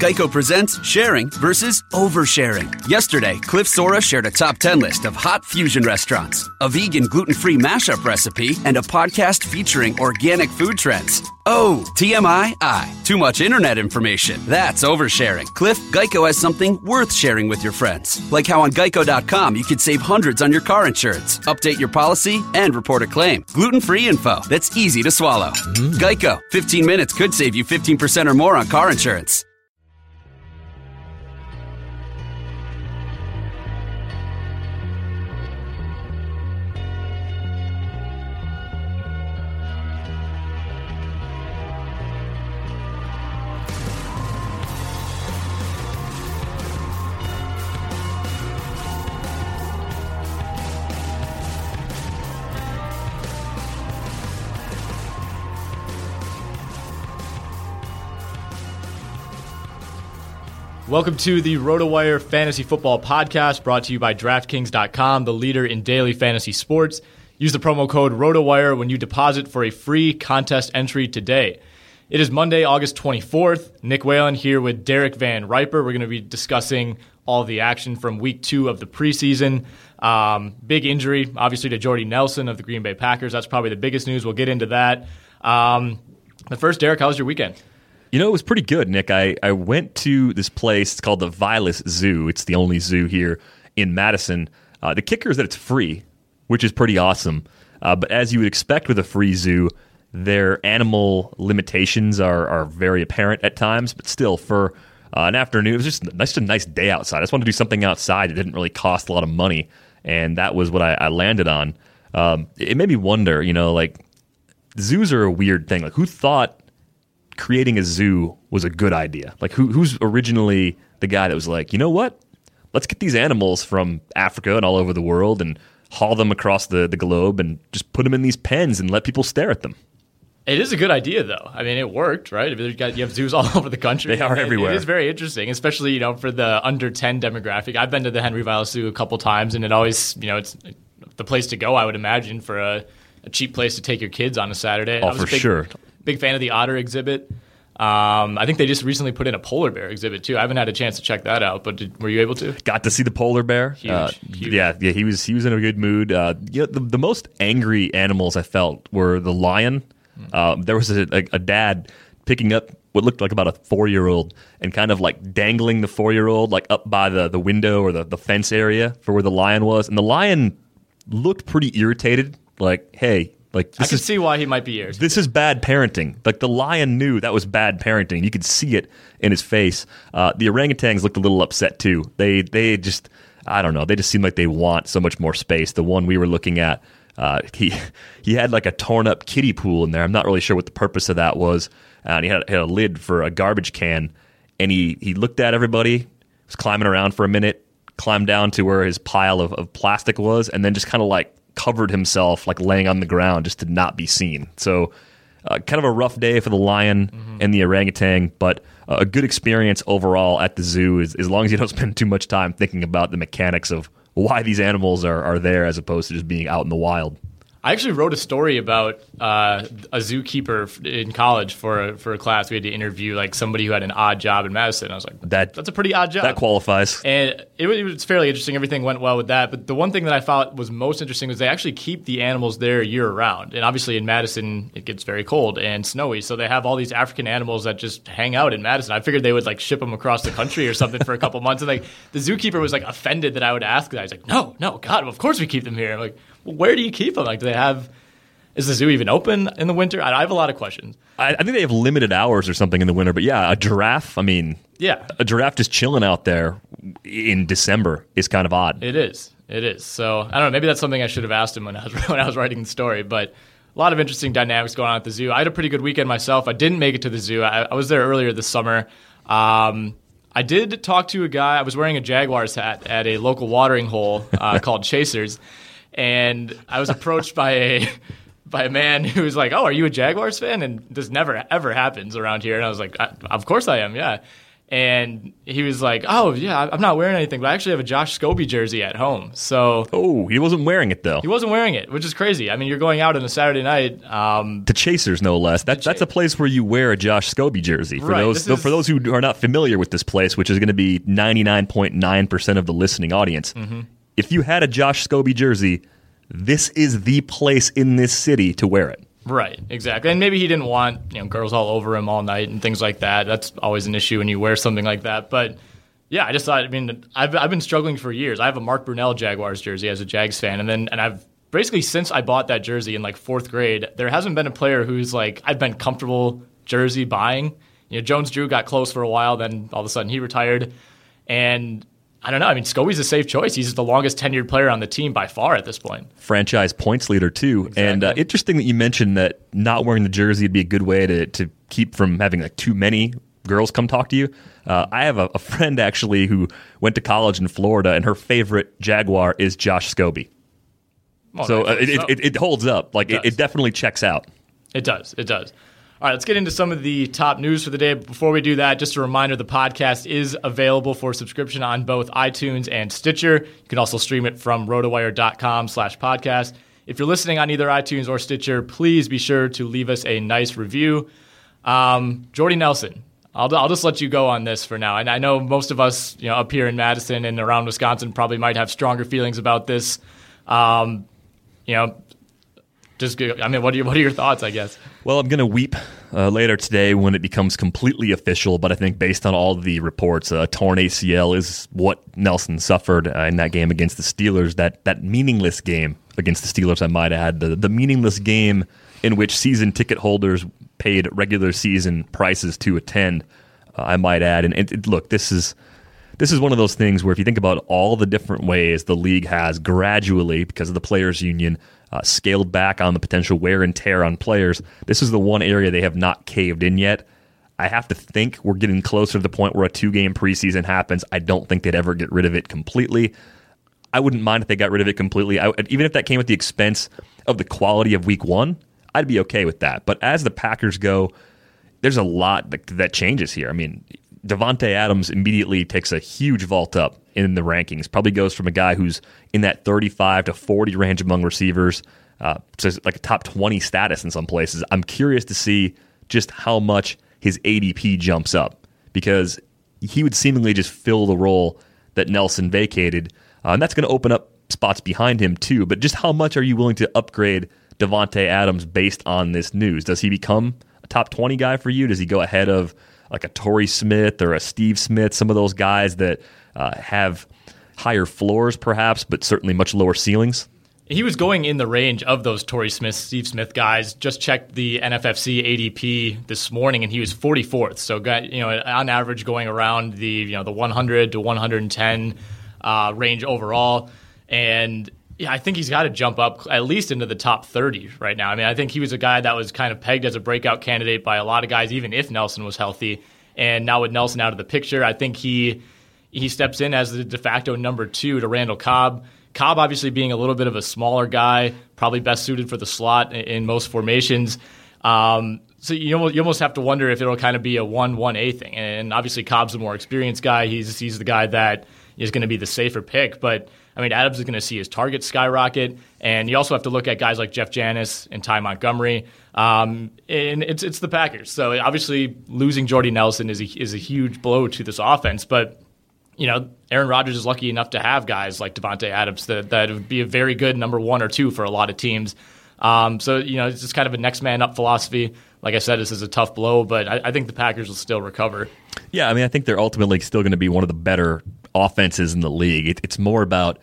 Geico presents sharing versus oversharing. Yesterday, Cliff Sora shared a top 10 list of hot fusion restaurants, a vegan gluten free mashup recipe, and a podcast featuring organic food trends. Oh, TMI, I. Too much internet information. That's oversharing. Cliff, Geico has something worth sharing with your friends. Like how on geico.com you could save hundreds on your car insurance, update your policy, and report a claim. Gluten free info that's easy to swallow. Mm. Geico, 15 minutes could save you 15% or more on car insurance. Welcome to the RotoWire Fantasy Football Podcast brought to you by DraftKings.com, the leader in daily fantasy sports. Use the promo code RotoWire when you deposit for a free contest entry today. It is Monday, August 24th. Nick Whalen here with Derek Van Riper. We're going to be discussing all the action from week two of the preseason. Um, big injury, obviously, to Jordy Nelson of the Green Bay Packers. That's probably the biggest news. We'll get into that. Um, but first, Derek, how was your weekend? You know, it was pretty good, Nick. I, I went to this place. It's called the Vilas Zoo. It's the only zoo here in Madison. Uh, the kicker is that it's free, which is pretty awesome. Uh, but as you would expect with a free zoo, their animal limitations are, are very apparent at times. But still, for uh, an afternoon, it was just, just a nice day outside. I just wanted to do something outside. It didn't really cost a lot of money, and that was what I, I landed on. Um, it made me wonder, you know, like zoos are a weird thing. Like, who thought creating a zoo was a good idea? Like, who, who's originally the guy that was like, you know what? Let's get these animals from Africa and all over the world and haul them across the, the globe and just put them in these pens and let people stare at them. It is a good idea, though. I mean, it worked, right? You, got, you have zoos all over the country. They are it, everywhere. It is very interesting, especially you know for the under ten demographic. I've been to the Henry Vilas Zoo a couple times, and it always you know it's the place to go. I would imagine for a, a cheap place to take your kids on a Saturday. Oh, I was for big, sure. Big fan of the otter exhibit. Um, I think they just recently put in a polar bear exhibit too. I haven't had a chance to check that out, but did, were you able to? Got to see the polar bear. Huge, Uh, huge. Yeah, yeah, he was he was in a good mood. Uh, yeah, the, the most angry animals I felt were the lion. Hmm. Um, there was a, a, a dad picking up what looked like about a four year old and kind of like dangling the four year old like up by the, the window or the, the fence area for where the lion was, and the lion looked pretty irritated. Like, hey, like I can is see why he might be yours. this is bad parenting. Like the lion knew that was bad parenting. You could see it in his face. Uh, the orangutans looked a little upset too. They they just I don't know. They just seem like they want so much more space. The one we were looking at, uh, he he had like a torn up kiddie pool in there. I'm not really sure what the purpose of that was. Uh, and he had, had a lid for a garbage can. And he he looked at everybody, was climbing around for a minute, climbed down to where his pile of, of plastic was, and then just kind of like covered himself, like laying on the ground just to not be seen. So, uh, kind of a rough day for the lion and the orangutan, but uh, a good experience overall at the zoo is, as long as you don't spend too much time thinking about the mechanics of why these animals are, are there as opposed to just being out in the wild. I actually wrote a story about uh, a zookeeper in college for a, for a class. We had to interview like somebody who had an odd job in Madison. I was like, That that's a pretty odd job. that qualifies. And it, it was fairly interesting. Everything went well with that. But the one thing that I thought was most interesting was they actually keep the animals there year round. And obviously in Madison, it gets very cold and snowy. So they have all these African animals that just hang out in Madison. I figured they would like ship them across the country or something for a couple months. And like the zookeeper was like offended that I would ask that. He's like, no, no, God, of course we keep them here. I'm like, where do you keep them? Like, do they have, is the zoo even open in the winter? I, I have a lot of questions. I, I think they have limited hours or something in the winter, but yeah, a giraffe. I mean, Yeah. a giraffe just chilling out there in December is kind of odd. It is. It is. So I don't know. Maybe that's something I should have asked him when I was when I was writing the story. But a lot of interesting dynamics going on at the zoo. I had a pretty good weekend myself. I didn't make it to the zoo. I, I was there earlier this summer. Um, I did talk to a guy. I was wearing a Jaguars hat at a local watering hole uh, called Chasers, and I was approached by a by a man who was like, "Oh, are you a Jaguars fan?" And this never ever happens around here. And I was like, I, "Of course I am, yeah." And he was like, "Oh, yeah, I'm not wearing anything, but I actually have a Josh Scobee jersey at home." So Oh, he wasn't wearing it though. he wasn't wearing it, which is crazy. I mean, you're going out on a Saturday night. Um, to Chasers, no less. That, that's a place where you wear a Josh Scobee jersey. For Right, those is- for those who are not familiar with this place, which is going to be ninety nine point nine percent of the listening audience, Mm-hmm. If you had a Josh Scobee jersey, this is the place in this city to wear it. Right, exactly. And maybe he didn't want you know girls all over him all night and things like that. That's always an issue when you wear something like that. But yeah, I just thought. I mean, I've I've been struggling for years. I have a Mark Brunell Jaguars jersey as a Jags fan, and then and I've basically since I bought that jersey in like fourth grade, there hasn't been a player who's like I've been comfortable jersey buying. You know, Jones Drew got close for a while, then all of a sudden he retired, and. I don't know. I mean, Scobee's a safe choice. He's the longest tenured player on the team by far at this point. Franchise points leader too, and uh, interesting that you mentioned that not wearing the jersey would be a good way to to keep from having like too many girls come talk to you. Uh, I have a, a friend actually who went to college in Florida, and her favorite Jaguar is Josh Scobee. So uh, it, so. it, it holds up. Like it, does. it definitely checks out. It does. It does. All right, let's get into some of the top news for the day. Before we do that, just a reminder the podcast is available for subscription on both iTunes and Stitcher. You can also stream it from rotowire.com slash podcast. If you're listening on either iTunes or Stitcher, please be sure to leave us a nice review. Um, Jordy Nelson, I'll, I'll just let you go on this for now. And I know most of us you know, up here in Madison and around Wisconsin probably might have stronger feelings about this. Um, you know, just I mean, what are your, what are your thoughts? I guess. Well, I'm going to weep uh, later today when it becomes completely official. But I think based on all the reports, a torn ACL is what Nelson suffered uh, in that game against the Steelers. That that meaningless game against the Steelers, I might add, the the meaningless game in which season ticket holders paid regular season prices to attend. Uh, I might add, and, and look, this is this is one of those things where if you think about all the different ways the league has gradually, because of the players' union, uh, scaled back on the potential wear and tear on players, this is the one area they have not caved in yet. I have to think we're getting closer to the point where a two game preseason happens. I don't think they'd ever get rid of it completely. I wouldn't mind if they got rid of it completely. I, even if that came at the expense of the quality of week one, I'd be okay with that. But as the Packers go, there's a lot that, that changes here. I mean, Davante Adams immediately takes a huge vault up in the rankings. Probably goes from a guy who's in that 35 to 40 range among receivers uh, to like a top 20 status in some places. I'm curious to see just how much his ADP jumps up because he would seemingly just fill the role that Nelson vacated, uh, and that's going to open up spots behind him too. But just how much are you willing to upgrade Davante Adams based on this news? Does he become a top 20 guy for you? Does he go ahead of like a Torrey Smith or a Steve Smith, some of those guys that uh, have higher floors perhaps, but certainly much lower ceilings? He was going in the range of those Torrey Smith, Steve Smith guys. Just checked the NFFC ADP this morning, and he was 44th. So, you know, on average, going around the you know the 100 to 110 uh, range overall. And yeah, I think he's got to jump up at least into the top 30 right now. I mean, I think he was a guy that was kind of pegged as a breakout candidate by a lot of guys, even if Nelson was healthy. And now with Nelson out of the picture, I think he he steps in as the de facto number two to Randall Cobb. Cobb obviously being a little bit of a smaller guy, probably best suited for the slot in most formations. Um, so you almost, you almost have to wonder if it'll kind of be a one-one-A thing. And obviously Cobb's a more experienced guy. He's he's the guy that is going to be the safer pick. But I mean, Adams is going to see his target skyrocket, and you also have to look at guys like Jeff Janis and Ty Montgomery. Um, and it's it's the Packers. So obviously losing Jordy Nelson is a, is a huge blow to this offense, but you know, Aaron Rodgers is lucky enough to have guys like Davante Adams that, that would be a very good number one or two for a lot of teams. Um, so, you know, it's just kind of a next man up philosophy. Like I said, this is a tough blow, but I, I think the Packers will still recover. Yeah, I mean, I think they're ultimately still going to be one of the better offenses in the league. It, it's more about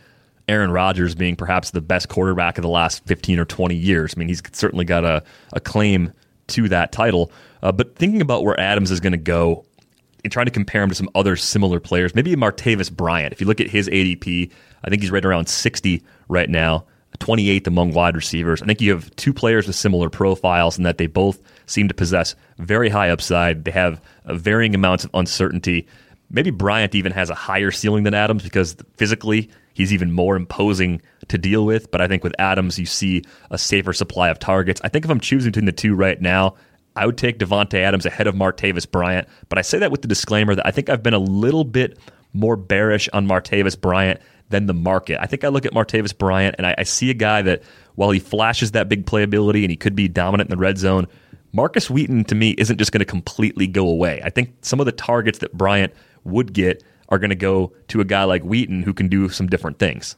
Aaron Rodgers being perhaps the best quarterback of the last 15 or 20 years. I mean, he's certainly got a, a claim to that title. Uh, but thinking about where Adams is going to go and trying to compare him to some other similar players, maybe Martavis Bryant. If you look at his ADP, I think he's right around 60 right now, 28th among wide receivers. I think you have two players with similar profiles in that they both seem to possess very high upside. They have varying amounts of uncertainty. Maybe Bryant even has a higher ceiling than Adams because physically he's even more imposing to deal with. But I think with Adams, you see a safer supply of targets. I think if I'm choosing between the two right now, I would take Davante Adams ahead of Martavis Bryant, but I say that with the disclaimer that I think I've been a little bit more bearish on Martavis Bryant than the market. I think I look at Martavis Bryant and I, I see a guy that while he flashes that big playability and he could be dominant in the red zone, Markus Wheaton to me isn't just going to completely go away. I think some of the targets that Bryant would get are going to go to a guy like Wheaton who can do some different things.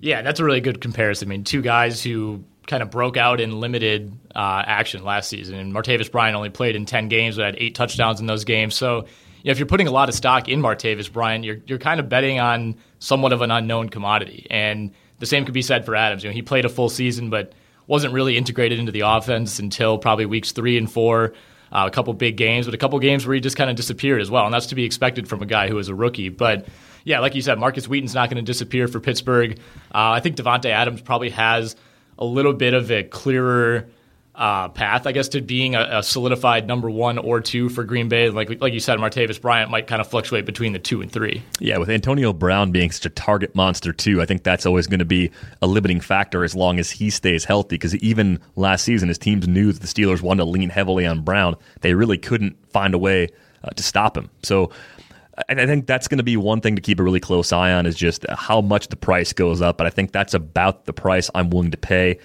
Yeah, that's a really good comparison. I mean, two guys who kind of broke out in limited uh, action last season. And Martavis Bryant only played in 10 games, but had eight touchdowns in those games. So, you know, if you're putting a lot of stock in Martavis Bryant, you're, you're kind of betting on somewhat of an unknown commodity. And the same could be said for Adams. You know, he played a full season, but wasn't really integrated into the offense until probably weeks three and four. Uh, a couple big games, but a couple games where he just kind of disappeared as well. And that's to be expected from a guy who is a rookie. But yeah, like you said, Markus Wheaton's not going to disappear for Pittsburgh. Uh, I think Davante Adams probably has – a little bit of a clearer uh, path, I guess, to being a, a, solidified number one or two for Green Bay. Like like you said, Martavis Bryant might kind of fluctuate between the two and three. Yeah, with Antonio Brown being such a target monster too, I think that's always going to be a limiting factor as long as he stays healthy. Because even last season, his teams knew that the Steelers wanted to lean heavily on Brown. They really couldn't find a way uh, to stop him. So and I think that's going to be one thing to keep a really close eye on is just how much the price goes up. But I think that's about the price I'm willing to pay.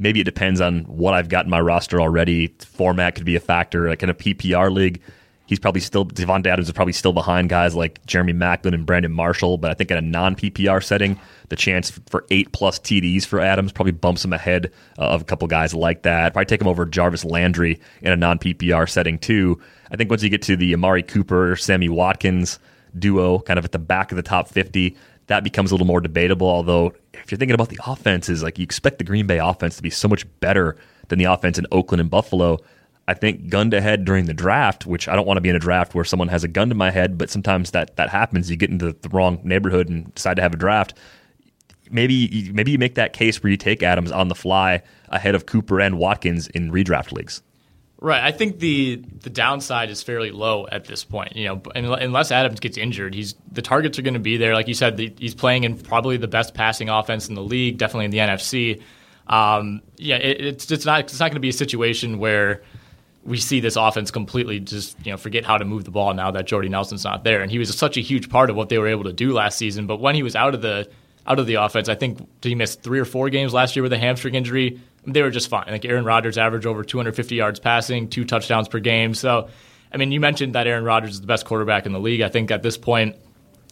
Maybe it depends on what I've got in my roster already. Format could be a factor. Like in a PPR league, he's probably still Davante Adams is probably still behind guys like Jeremy Maclin and Brandon Marshall. But I think in a non PPR setting, the chance for eight plus TDs for Adams probably bumps him ahead uh, of a couple guys like that. Probably take him over Jarvis Landry in a non PPR setting too. I think once you get to the Amari Cooper, Sammy Watkins duo, kind of at the back of the top 50, that becomes a little more debatable. Although, if you're thinking about the offenses, like you expect the Green Bay offense to be so much better than the offense in Oakland and Buffalo. I think gun to head during the draft, which I don't want to be in a draft where someone has a gun to my head, but sometimes that that happens. You get into the wrong neighborhood and decide to have a draft. Maybe maybe you make that case where you take Adams on the fly ahead of Cooper and Watkins in redraft leagues. Right. I think the the downside is fairly low at this point. You know, unless Adams gets injured, he's the targets are going to be there. Like you said, the, he's playing in probably the best passing offense in the league, definitely in the NFC. Um, yeah, it, it's it's not it's not going to be a situation where we see this offense completely just you know forget how to move the ball now that Jordy Nelson's not there, and he was such a huge part of what they were able to do last season. But when he was out of the out of the offense, I think he missed three or four games last year with a hamstring injury. They were just fine. Like Aaron Rodgers averaged over 250 yards passing, two touchdowns per game. So, I mean, you mentioned that Aaron Rodgers is the best quarterback in the league. I think at this point,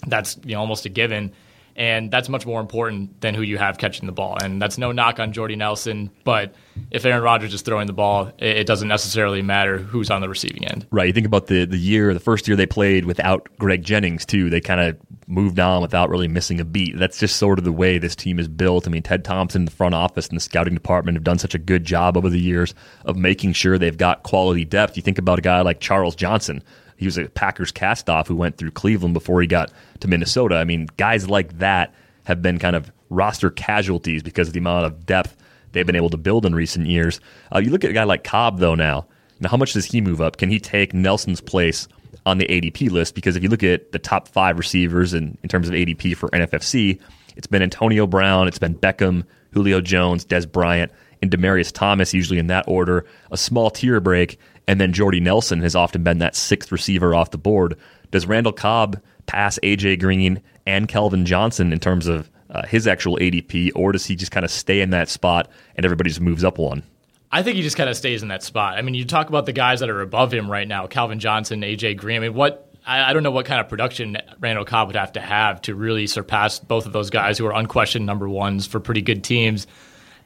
that's you know almost a given and that's much more important than who you have catching the ball. And that's no knock on Jordy Nelson, but if Aaron Rodgers is throwing the ball, it doesn't necessarily matter who's on the receiving end. Right. You think about the the year, the first year they played without Greg Jennings too. They kind of moved on without really missing a beat. That's just sort of the way this team is built. I mean, Ted Thompson, the front office, and the scouting department have done such a good job over the years of making sure they've got quality depth. You think about a guy like Charles Johnson he was a Packers castoff who went through Cleveland before he got to Minnesota. I mean, guys like that have been kind of roster casualties because of the amount of depth they've been able to build in recent years. Uh, you look at a guy like Cobb, though, now. Now, how much does he move up? Can he take Nelson's place on the ADP list? Because if you look at the top five receivers in, in terms of ADP for NFFC, it's been Antonio Brown, it's been Beckham, Julio Jones, Dez Bryant, and Demaryius Thomas, usually in that order. A small tier break, and then Jordy Nelson has often been that sixth receiver off the board. Does Randall Cobb pass AJ Green and Calvin Johnson in terms of uh, his actual ADP, or does he just kind of stay in that spot and everybody just moves up one? I think he just kind of stays in that spot. I mean, you talk about the guys that are above him right now, Calvin Johnson, AJ Green. I mean, what I, I don't know what kind of production Randall Cobb would have to have to really surpass both of those guys who are unquestioned number ones for pretty good teams.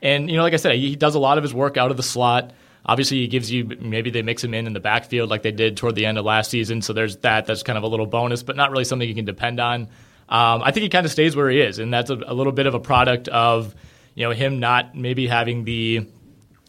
And you know, like I said, he does a lot of his work out of the slot. Obviously, he gives you maybe they mix him in in the backfield like they did toward the end of last season. So there's that. That's kind of a little bonus, but not really something you can depend on. Um, I think he kind of stays where he is, and that's a, a, little bit of a product of you know him not maybe having the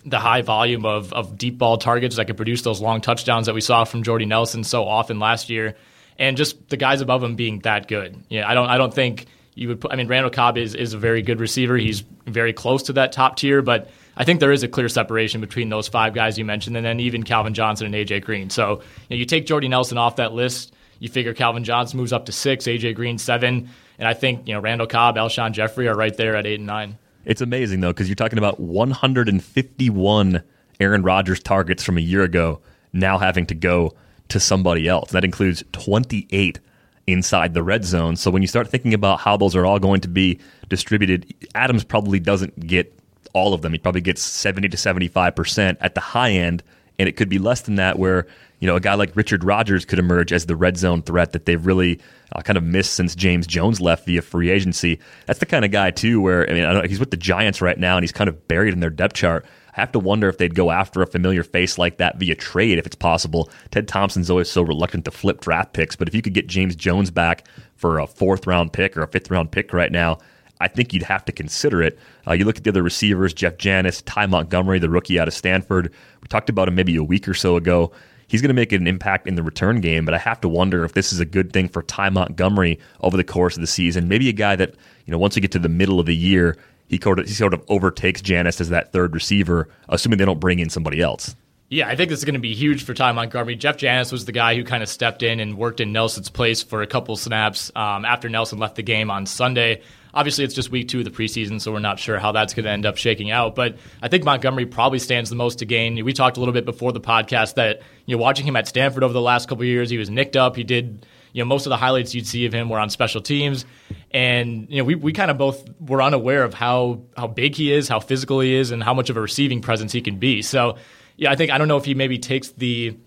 the high volume of, of deep ball targets that could produce those long touchdowns that we saw from Jordy Nelson so often last year, and just the guys above him being that good. Yeah, I don't I don't think you would. Put, I mean, Randall Cobb is is a very good receiver. He's very close to that top tier, but I think there is a clear separation between those five guys you mentioned, and then even Calvin Johnson and AJ Green. So you, know, you take Jordy Nelson off that list, you figure Calvin Johnson moves up to six, AJ Green seven, and I think you know Randall Cobb, Alshon Jeffery are right there at eight and nine. It's amazing though because you're talking about 151 Aaron Rodgers targets from a year ago now having to go to somebody else. That includes 28 inside the red zone. So when you start thinking about how those are all going to be distributed, Adams probably doesn't get all of them. He probably gets 70 to 75% at the high end, and it could be less than that where, you know, a guy like Richard Rodgers could emerge as the red zone threat that they've really uh, kind of missed since James Jones left via free agency. That's the kind of guy, too, where, I mean, I he's with the Giants right now, and he's kind of buried in their depth chart. I have to wonder if they'd go after a familiar face like that via trade if it's possible. Ted Thompson's always so reluctant to flip draft picks, but if you could get James Jones back for a fourth round pick or a fifth round pick right now, I think you'd have to consider it. Uh, you look at the other receivers, Jeff Janis, Ty Montgomery, the rookie out of Stanford. We talked about him maybe a week or so ago. He's going to make an impact in the return game, but I have to wonder if this is a good thing for Ty Montgomery over the course of the season. Maybe a guy that, you know, once we get to the middle of the year, he sort of, he sort of overtakes Janis as that third receiver, assuming they don't bring in somebody else. Yeah, I think this is going to be huge for Ty Montgomery. Jeff Janis was the guy who kind of stepped in and worked in Nelson's place for a couple snaps um, after Nelson left the game on Sunday. Obviously, it's just week two of the preseason, so we're not sure how that's going to end up shaking out. But I think Montgomery probably stands the most to gain. We talked a little bit before the podcast that you know watching him at Stanford over the last couple years, he was nicked up. He did you know most of the highlights you'd see of him were on special teams, and you know we, we kind of both were unaware of how how big he is, how physical he is, and how much of a receiving presence he can be. So yeah, I think I don't know if he maybe takes the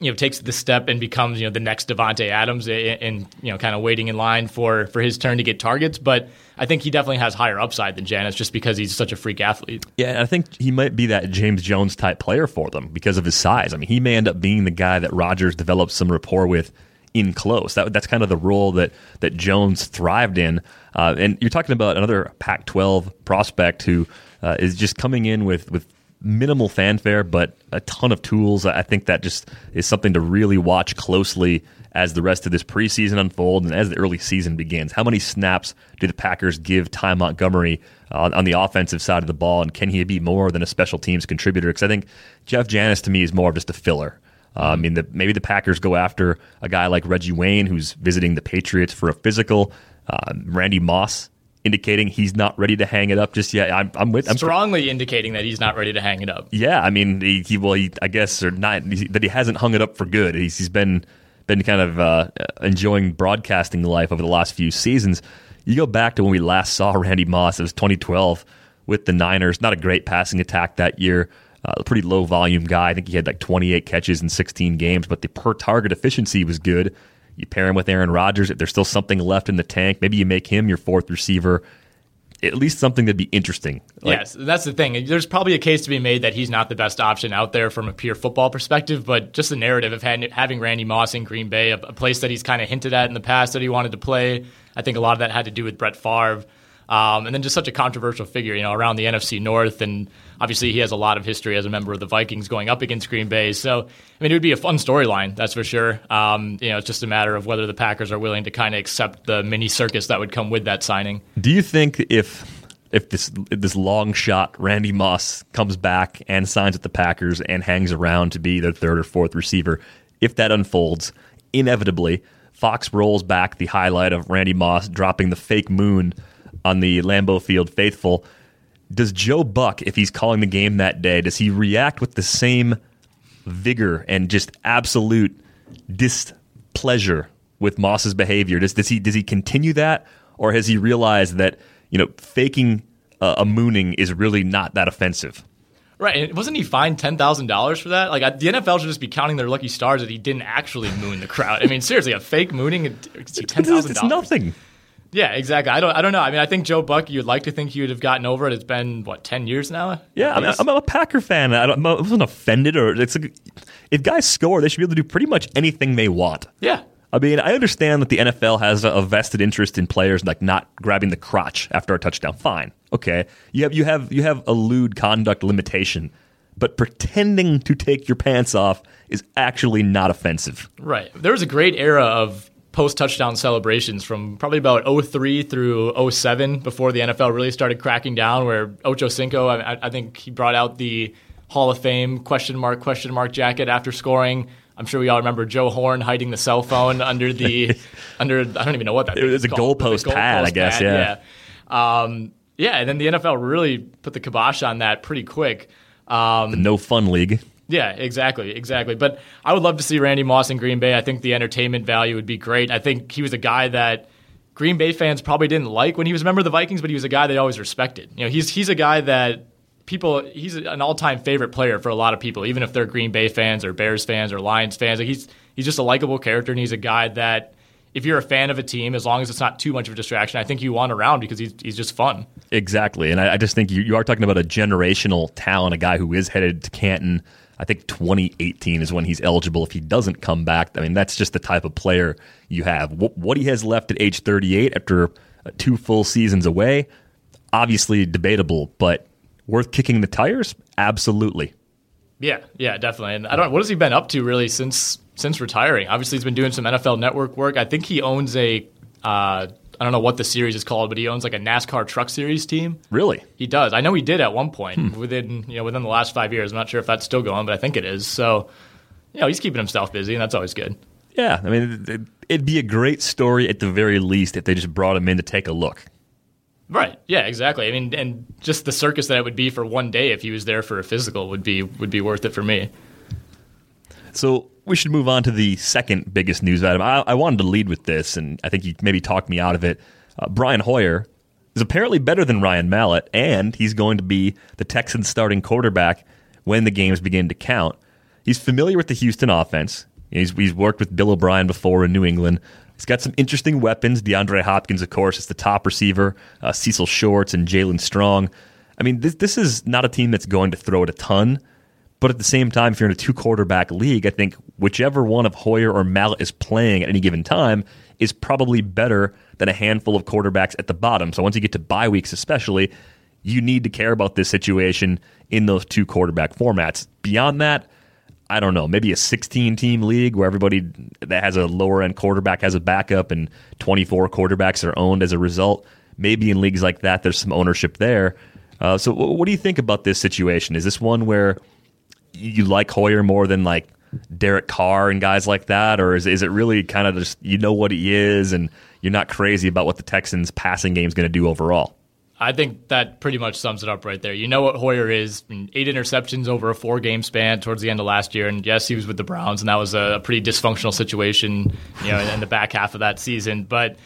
you know takes the step and becomes you know the next Davante Adams and you know kind of waiting in line for for his turn to get targets, but I think he definitely has higher upside than Janis just because he's such a freak athlete. Yeah, I think he might be that James Jones type player for them because of his size. I mean, he may end up being the guy that Rodgers develops some rapport with in close. That, that's kind of the role that that Jones thrived in. Uh, and you're talking about another Pac-12 prospect who uh, is just coming in with with minimal fanfare, but a ton of tools. I think that just is something to really watch closely as the rest of this preseason unfolds and as the early season begins. How many snaps do the Packers give Ty Montgomery uh, on the offensive side of the ball, and can he be more than a special teams contributor? Because I think Jeff Janis to me is more of just a filler. Uh, I mean, the, maybe the Packers go after a guy like Reggie Wayne, who's visiting the Patriots for a physical. Uh, Randy Moss indicating he's not ready to hang it up just yet. I'm, I'm with I'm strongly indicating that he's not ready to hang it up. Yeah, I mean, he, he well, he, I guess or not that he hasn't hung it up for good. He's, he's been been kind of uh, enjoying broadcasting life over the last few seasons. You go back to when we last saw Randy Moss. It was 2012 with the Niners. Not a great passing attack that year. Uh, a pretty low volume guy. I think he had like 28 catches in 16 games, but the per target efficiency was good. You pair him with Aaron Rodgers. If there's still something left in the tank, maybe you make him your fourth receiver. At least something that'd be interesting. Like, yes, that's the thing. There's probably a case to be made that he's not the best option out there from a pure football perspective, but just the narrative of having Randy Moss in Green Bay, a, place that he's kind of hinted at in the past that he wanted to play. I think a lot of that had to do with Brett Favre. Um, and then just such a controversial figure, you know, around the NFC North. And obviously, he has a lot of history as a member of the Vikings going up against Green Bay. So, I mean, it would be a fun storyline, that's for sure. Um, you know, it's just a matter of whether the Packers are willing to kind of accept the mini circus that would come with that signing. Do you think if if this if this long shot Randy Moss comes back and signs with the Packers and hangs around to be their third or fourth receiver, if that unfolds, inevitably Fox rolls back the highlight of Randy Moss dropping the fake moon on the Lambeau Field faithful. Does Joe Buck, if he's calling the game that day, does he react with the same vigor and just absolute displeasure with Moss's behavior? Does, does he does he continue that, or has he realized that you know faking uh, a mooning is really not that offensive? Right, and wasn't he fined ten thousand dollars for that? Like the NFL should just be counting their lucky stars that he didn't actually moon the crowd. I mean, seriously, a fake mooning, ten thousand dollars. It's nothing. Yeah, exactly. I don't. I don't know. I mean, I think Joe Buck. You'd like to think he would have gotten over it. It's been what ten years now. Yeah, I mean, I'm a Packer fan. I, don't, I wasn't offended, or it's a, if guys score, they should be able to do pretty much anything they want. Yeah. I mean, I understand that the NFL has a vested interest in players like not grabbing the crotch after a touchdown. Fine, okay. You have you have you have a lewd conduct limitation, but pretending to take your pants off is actually not offensive. Right. There was a great era of post touchdown celebrations from probably about 03 through 07 before the NFL really started cracking down. Where Ocho Cinco, I, I think he brought out the Hall of Fame question mark question mark jacket after scoring. I'm sure we all remember Joe Horn hiding the cell phone under the under I don't even know what that. It was a goalpost goal pad, I guess. Pad, yeah. Yeah. Um, yeah, and then the NFL really put the kibosh on that pretty quick. Um, no fun league. Yeah, exactly, exactly. But I would love to see Randy Moss in Green Bay. I think the entertainment value would be great. I think he was a guy that Green Bay fans probably didn't like when he was a member of the Vikings, but he was a guy they always respected. You know, he's he's a guy that people he's an all-time favorite player for a lot of people, even if they're Green Bay fans or Bears fans or Lions fans. Like he's he's just a likable character, and he's a guy that if you're a fan of a team, as long as it's not too much of a distraction, I think you want around because he's, he's just fun. Exactly. And I, I just think you, you are talking about a generational talent, a guy who is headed to Canton I think 2018 is when he's eligible if he doesn't come back. I mean, that's just the type of player you have. What, he has left at age 38 after uh, two full seasons away, obviously debatable, but worth kicking the tires? Absolutely. Yeah, yeah, definitely. And I don't what has he been up to really since since retiring? Obviously, he's been doing some NFL Network work. I think he owns a uh, I don't know what the series is called, but he owns like a NASCAR Truck Series team. Really? He does. I know he did at one point hmm. within you know within the last five years. I'm not sure if that's still going, but I think it is. So, you know, he's keeping himself busy, and that's always good. Yeah, I mean, it'd be a great story at the very least if they just brought him in to take a look. Right. Yeah. Exactly. I mean, and just the circus that it would be for one day if he was there for a physical would be would be worth it for me. So we should move on to the second biggest news item. I, I wanted to lead with this, and I think you maybe talked me out of it. Uh, Brian Hoyer is apparently better than Ryan Mallett, and he's going to be the Texans' starting quarterback when the games begin to count. He's familiar with the Houston offense. He's, he's worked with Bill O'Brien before in New England. He's got some interesting weapons. DeAndre Hopkins, of course, is the top receiver. Uh, Cecil Shorts and Jaelen Strong. I mean, this, this is not a team that's going to throw it a ton, but at the same time, if you're in a two quarterback league, I think whichever one of Hoyer or Mallett is playing at any given time is probably better than a handful of quarterbacks at the bottom. So once you get to bye weeks, especially, you need to care about this situation in those two quarterback formats. Beyond that, I don't know, maybe a 16 team league where everybody that has a lower end quarterback has a backup and 24 quarterbacks are owned as a result. Maybe in leagues like that, there's some ownership there. Uh, so, what do you think about this situation? Is this one where you like Hoyer more than like Derek Carr and guys like that, or is is it really kind of just you know what he is and you're not crazy about what the Texans passing game is going to do overall? I think that pretty much sums it up right there. You know what Hoyer is eight interceptions over a four game span towards the end of last year. And yes, he was with the Browns, and that was a, pretty dysfunctional situation, you know, in the back half of that season. But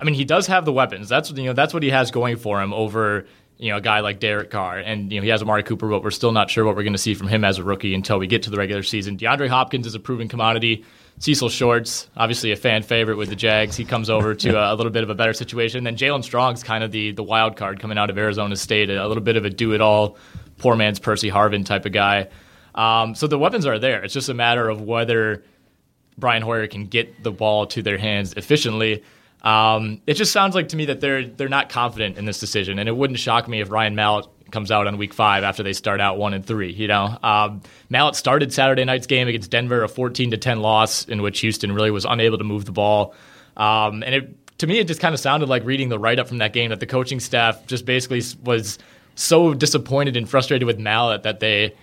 I mean, he does have the weapons. That's you know that's what he has going for him over you know a guy like Derek Carr, and you know he has Amari Cooper, but we're still not sure what we're going to see from him as a rookie until we get to the regular season. DeAndre Hopkins is a proven commodity. Cecil Shorts, obviously a fan favorite with the Jags. He comes over to a, a little bit of a better situation. Then Jaelen Strong's kind of the the wild card coming out of Arizona State, a, a little bit of a do it all, poor man's Percy Harvin type of guy. Um, so the weapons are there. It's just a matter of whether Brian Hoyer can get the ball to their hands efficiently. Um, it just sounds like to me that they're they're not confident in this decision, and it wouldn't shock me if Ryan Mallett comes out on week five after they start out one and three. You know, um, Mallett started Saturday night's game against Denver, a 14 to 10 loss in which Houston really was unable to move the ball. Um, and it, to me, it just kind of sounded like reading the write up from that game that the coaching staff just basically was so disappointed and frustrated with Mallett that they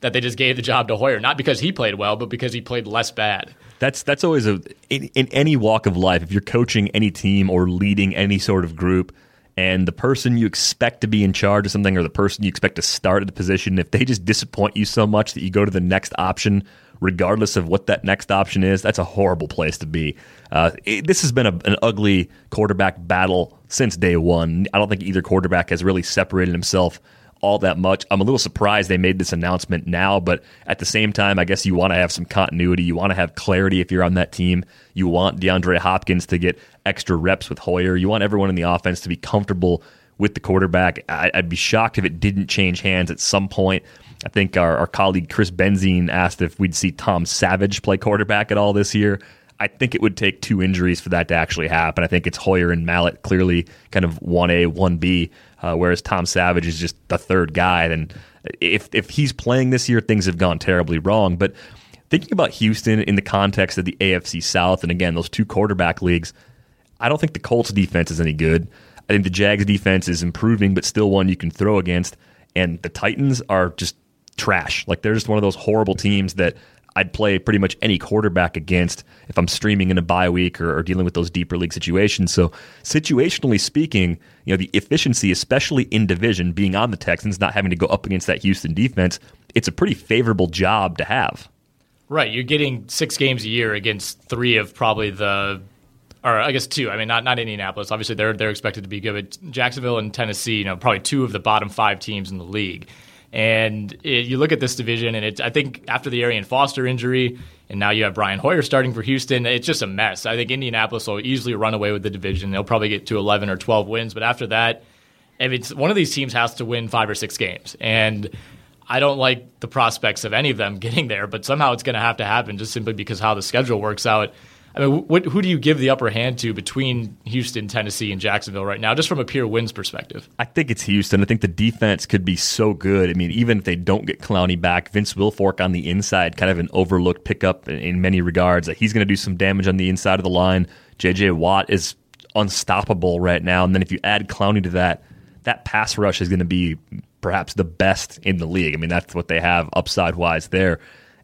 that they just gave the job to Hoyer, not because he played well, but because he played less bad. That's that's always a in, in any walk of life. If you're coaching any team or leading any sort of group, and the person you expect to be in charge of something or the person you expect to start at the position, if they just disappoint you so much that you go to the next option, regardless of what that next option is, that's a horrible place to be. Uh, it, this has been a, an ugly quarterback battle since day one. I don't think either quarterback has really separated himself all that much. I'm a little surprised they made this announcement now, but at the same time, I guess you want to have some continuity. You want to have clarity if you're on that team. You want DeAndre Hopkins to get extra reps with Hoyer. You want everyone in the offense to be comfortable with the quarterback. I'd be shocked if it didn't change hands at some point. I think our, our colleague Chris Benzine asked if we'd see Tom Savage play quarterback at all this year. I think it would take two injuries for that to actually happen. I think it's Hoyer and Mallett clearly kind of 1A, 1B, uh, whereas Tom Savage is just the third guy. And if, if he's playing this year, things have gone terribly wrong. But thinking about Houston in the context of the AFC South, and again, those two quarterback leagues, I don't think the Colts defense is any good. I think the Jags defense is improving, but still one you can throw against. And the Titans are just trash. Like they're just one of those horrible teams that I'd play pretty much any quarterback against if I'm streaming in a bye week or, or, dealing with those deeper league situations. So, situationally speaking, you know, the efficiency, especially in division, being on the Texans, not having to go up against that Houston defense, it's a pretty favorable job to have. Right. You're getting six games a year against three of probably the or I guess two. I mean, not not Indianapolis. Obviously, they're they're expected to be good, but Jacksonville and Tennessee, you know, probably two of the bottom five teams in the league. And it, you look at this division, and it, I think after the Arian Foster injury, and now you have Brian Hoyer starting for Houston, it's just a mess. I think Indianapolis will easily run away with the division. They'll probably get to 11 or 12 wins, but after that, if it's one of these teams has to win five or six games, and I don't like the prospects of any of them getting there, but somehow it's going to have to happen just simply because how the schedule works out. I mean, what, who do you give the upper hand to between Houston, Tennessee, and Jacksonville right now, just from a pure wins perspective? I think it's Houston. I think the defense could be so good. I mean, even if they don't get Clowney back, Vince Wilfork on the inside, kind of an overlooked pickup in, in many regards. He's going to do some damage on the inside of the line. J.J. Watt is unstoppable right now. And then if you add Clowney to that, that pass rush is going to be perhaps the best in the league. I mean, that's what they have upside wise there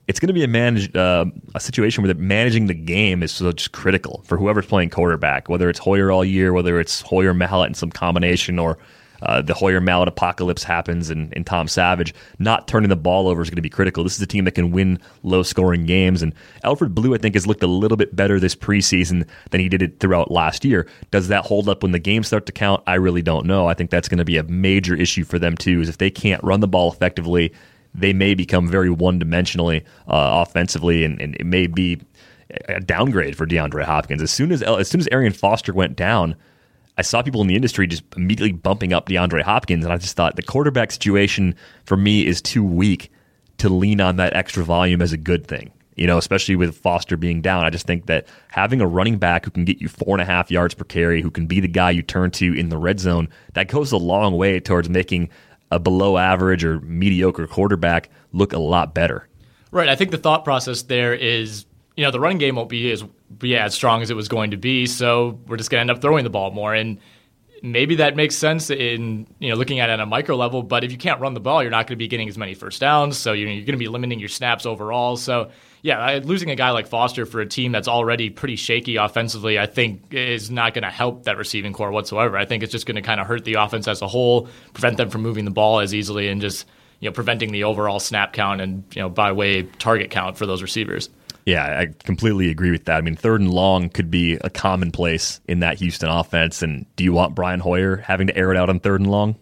it's going to be a managed uh, a situation where managing the game is so just critical for whoever's playing quarterback, whether it's Hoyer all year, whether it's Hoyer Mallett in some combination, or uh, the Hoyer Mallett apocalypse happens and, and Tom Savage. Not turning the ball over is going to be critical. This is a team that can win low scoring games, and Alfred Blue I think has looked a little bit better this preseason than he did it throughout last year. Does that hold up when the games start to count? I really don't know. I think that's going to be a major issue for them too. Is if they can't run the ball effectively they may become very one dimensionally uh, offensively, and, and, it may be a downgrade for DeAndre Hopkins. As soon as as soon as Arian Foster went down, I saw people in the industry just immediately bumping up DeAndre Hopkins, and I just thought the quarterback situation for me is too weak to lean on that extra volume as a good thing. You know, especially with Foster being down, I just think that having a running back who can get you four and a half yards per carry, who can be the guy you turn to in the red zone, that goes a long way towards making a below average or mediocre quarterback look a lot better. Right. I think the thought process there is, you know, the running game won't be as be as strong as it was going to be, so we're just going to end up throwing the ball more. And maybe that makes sense in you know looking at it on a micro level. But if you can't run the ball, you're not going to be getting as many first downs. So you're, you're going to be limiting your snaps overall. So yeah, losing a guy like Foster for a team that's already pretty shaky offensively, I think is not going to help that receiving corps whatsoever. I think it's just going to kind of hurt the offense as a whole, prevent them from moving the ball as easily, and just you know preventing the overall snap count and you know by way target count for those receivers. Yeah, I completely agree with that. I mean, third and long could be a commonplace in that Houston offense. And do you want Brian Hoyer having to air it out on third and long?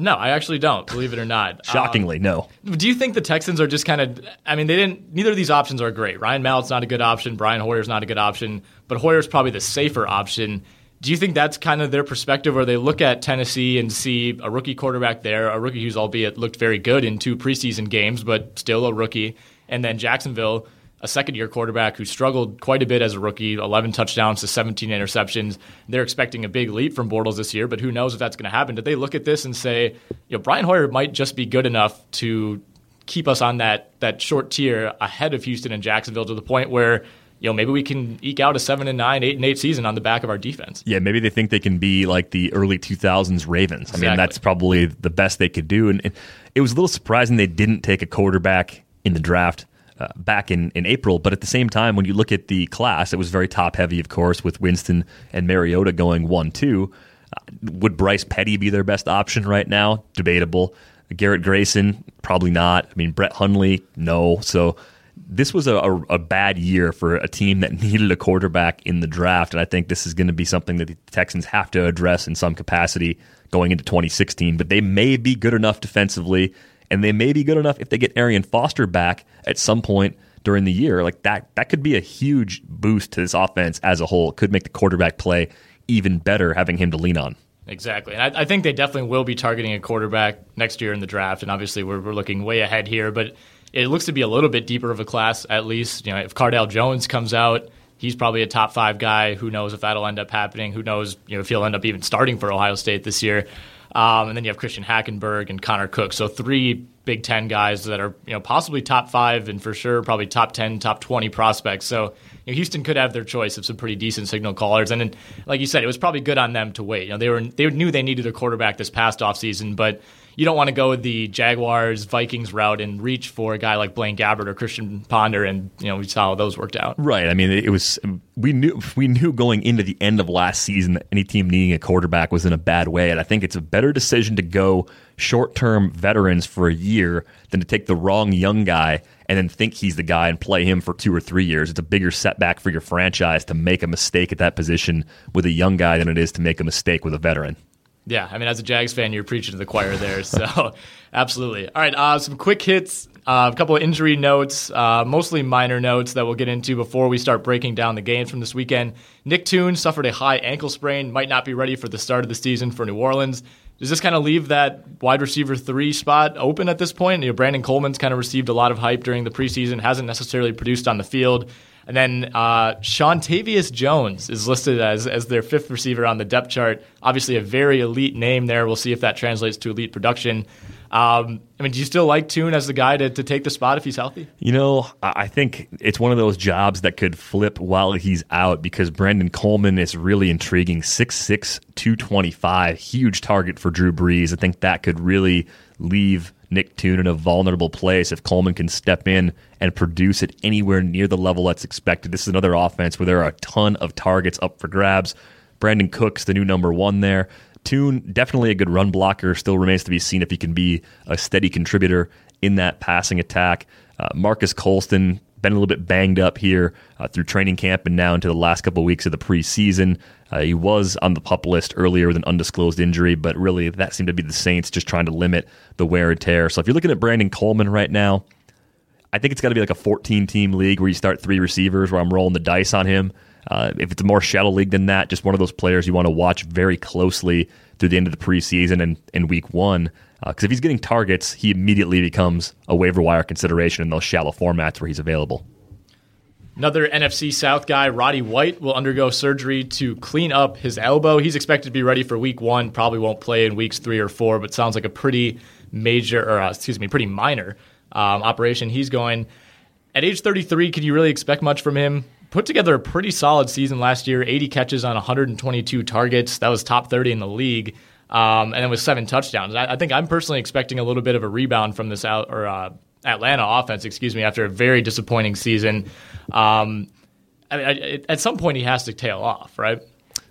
No, I actually don't. Believe it or not. Shockingly, um, no. Do you think the Texans are just kind of? I mean, they didn't. Neither of these options are great. Ryan Mallett's not a good option. Brian Hoyer's not a good option. But Hoyer's probably the safer option. Do you think that's kind of their perspective, where they look at Tennessee and see a rookie quarterback there, a rookie who's albeit looked very good in two preseason games, but still a rookie, and then Jacksonville, a second year quarterback who struggled quite a bit as a rookie 11 touchdowns to 17 interceptions. They're expecting a big leap from Bortles this year, but who knows if that's going to happen. Did they look at this and say, you know, Brian Hoyer might just be good enough to keep us on that, that short tier ahead of Houston and Jacksonville to the point where you know, maybe we can eke out a seven and nine, eight and eight season on the back of our defense. Yeah, maybe they think they can be like the early 2000s Ravens. I mean, that's probably the best they could do. And it was a little surprising they didn't take a quarterback in the draft uh, back in, in April. But at the same time, when you look at the class, it was very top heavy, of course, with Winston and Mariota going 1 2. Uh, would Bryce Petty be their best option right now? Debatable. Garrett Grayson, probably not. I mean, Brett Hundley, no. So this was a, a, a, bad year for a team that needed a quarterback in the draft. And I think this is going to be something that the Texans have to address in some capacity going into 2016. But they may be good enough defensively and they may be good enough if they get Arian Foster back at some point during the year. Like that, that could be a huge boost to this offense as a whole. It could make the quarterback play even better having him to lean on. Exactly. And I, I, think they definitely will be targeting a quarterback next year in the draft. And obviously, we're, we're looking way ahead here, but it looks to be a little bit deeper of a class, at least. You know, if Cardale Jones comes out, he's probably a top five guy. Who knows if that'll end up happening? Who knows you know, if he'll end up even starting for Ohio State this year? Um, and then you have Christian Hackenberg and Connor Cook. So three Big Ten guys that are you know possibly top five and for sure probably top ten, top twenty prospects. So you know, Houston could have their choice of some pretty decent signal callers. And then, like you said, it was probably good on them to wait. You know, they were they knew they needed a quarterback this past offseason, but you don't want to go the Jaguars Vikings route and reach for a guy like Blaine Gabbert or Christian Ponder, and you know we saw how those worked out. Right. I mean, it was we knew we knew going into the end of last season that any team needing a quarterback was in a bad way, and I think it's a better decision to go short term veterans for a year than to take the wrong young guy and then think he's the guy and play him for two or three years. It's a bigger setback for your franchise to make a mistake at that position with a young guy than it is to make a mistake with a veteran. Yeah, I mean, as a Jags fan, you're preaching to the choir there. So, absolutely. All right, uh, some quick hits, uh, a couple of injury notes, uh, mostly minor notes that we'll get into before we start breaking down the games from this weekend. Nick Toon suffered a high ankle sprain, might not be ready for the start of the season for New Orleans. Does this kind of leave that wide receiver three spot open at this point? You know, Brandon Coleman's kind of received a lot of hype during the preseason, hasn't necessarily produced on the field. And then uh, Seantavius Jones is listed as, as their fifth receiver on the depth chart. Obviously, a very elite name there. We'll see if that translates to elite production. Um, I mean, do you still like Toon as the guy to, to take the spot if he's healthy? You know, I think it's one of those jobs that could flip while he's out because Brandon Coleman is really intriguing. 6'6, 225, huge target for Drew Brees. I think that could really leave Nick Toon in a vulnerable place if Coleman can step in and produce it anywhere near the level that's expected. This is another offense where there are a ton of targets up for grabs. Brandin Cooks, the new number one there. Toon, definitely a good run blocker. Still remains to be seen if he can be a steady contributor in that passing attack. Uh, Marques Colston, been a little bit banged up here uh, through training camp and now into the last couple of weeks of the preseason. Uh, he was on the pup list earlier with an undisclosed injury, but really that seemed to be the Saints just trying to limit the wear and tear. So if you're looking at Brandon Coleman right now, I think it's got to be like a 14 team league where you start three receivers where I'm rolling the dice on him. Uh, if it's a more shallow league than that, just one of those players you want to watch very closely through the end of the preseason and, and week one. Because uh, if he's getting targets, he immediately becomes a waiver wire consideration in those shallow formats where he's available. Another NFC South guy, Roddy White, will undergo surgery to clean up his elbow. He's expected to be ready for week one. Probably won't play in weeks three or four, but sounds like a pretty major, or uh, excuse me, pretty minor um, operation. He's going at age 33. Could you really expect much from him? put together a pretty solid season last year 80 catches on 122 targets. That was top 30 in the league. Um, and then with seven touchdowns. I, I, think I'm personally expecting a little bit of a rebound from this out, or uh, Atlanta offense, excuse me, after a very disappointing season. Um, I mean, I, at some point he has to tail off, right?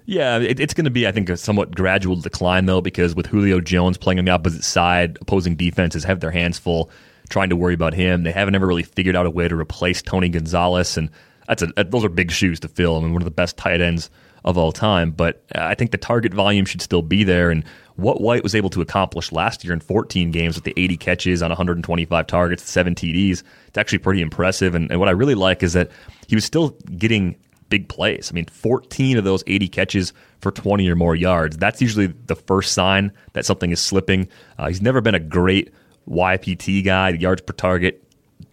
Yeah, it, it's going to be, I think, a somewhat gradual decline, though, because with Julio Jones playing on the opposite side, opposing defenses have their hands full trying to worry about him. They haven't ever really figured out a way to replace Tony Gonzalez, and that's a, those are big shoes to fill. I mean, one of the best tight ends of all time. But I think the target volume should still be there. And what White was able to accomplish last year in 14 games with the 80 catches on 125 targets, seven TDs, it's actually pretty impressive. And, and what I really like is that he was still getting big plays. I mean, 14 of those 80 catches for 20 or more yards. That's usually the first sign that something is slipping. Uh, he's never been a great YPT guy, yards per target,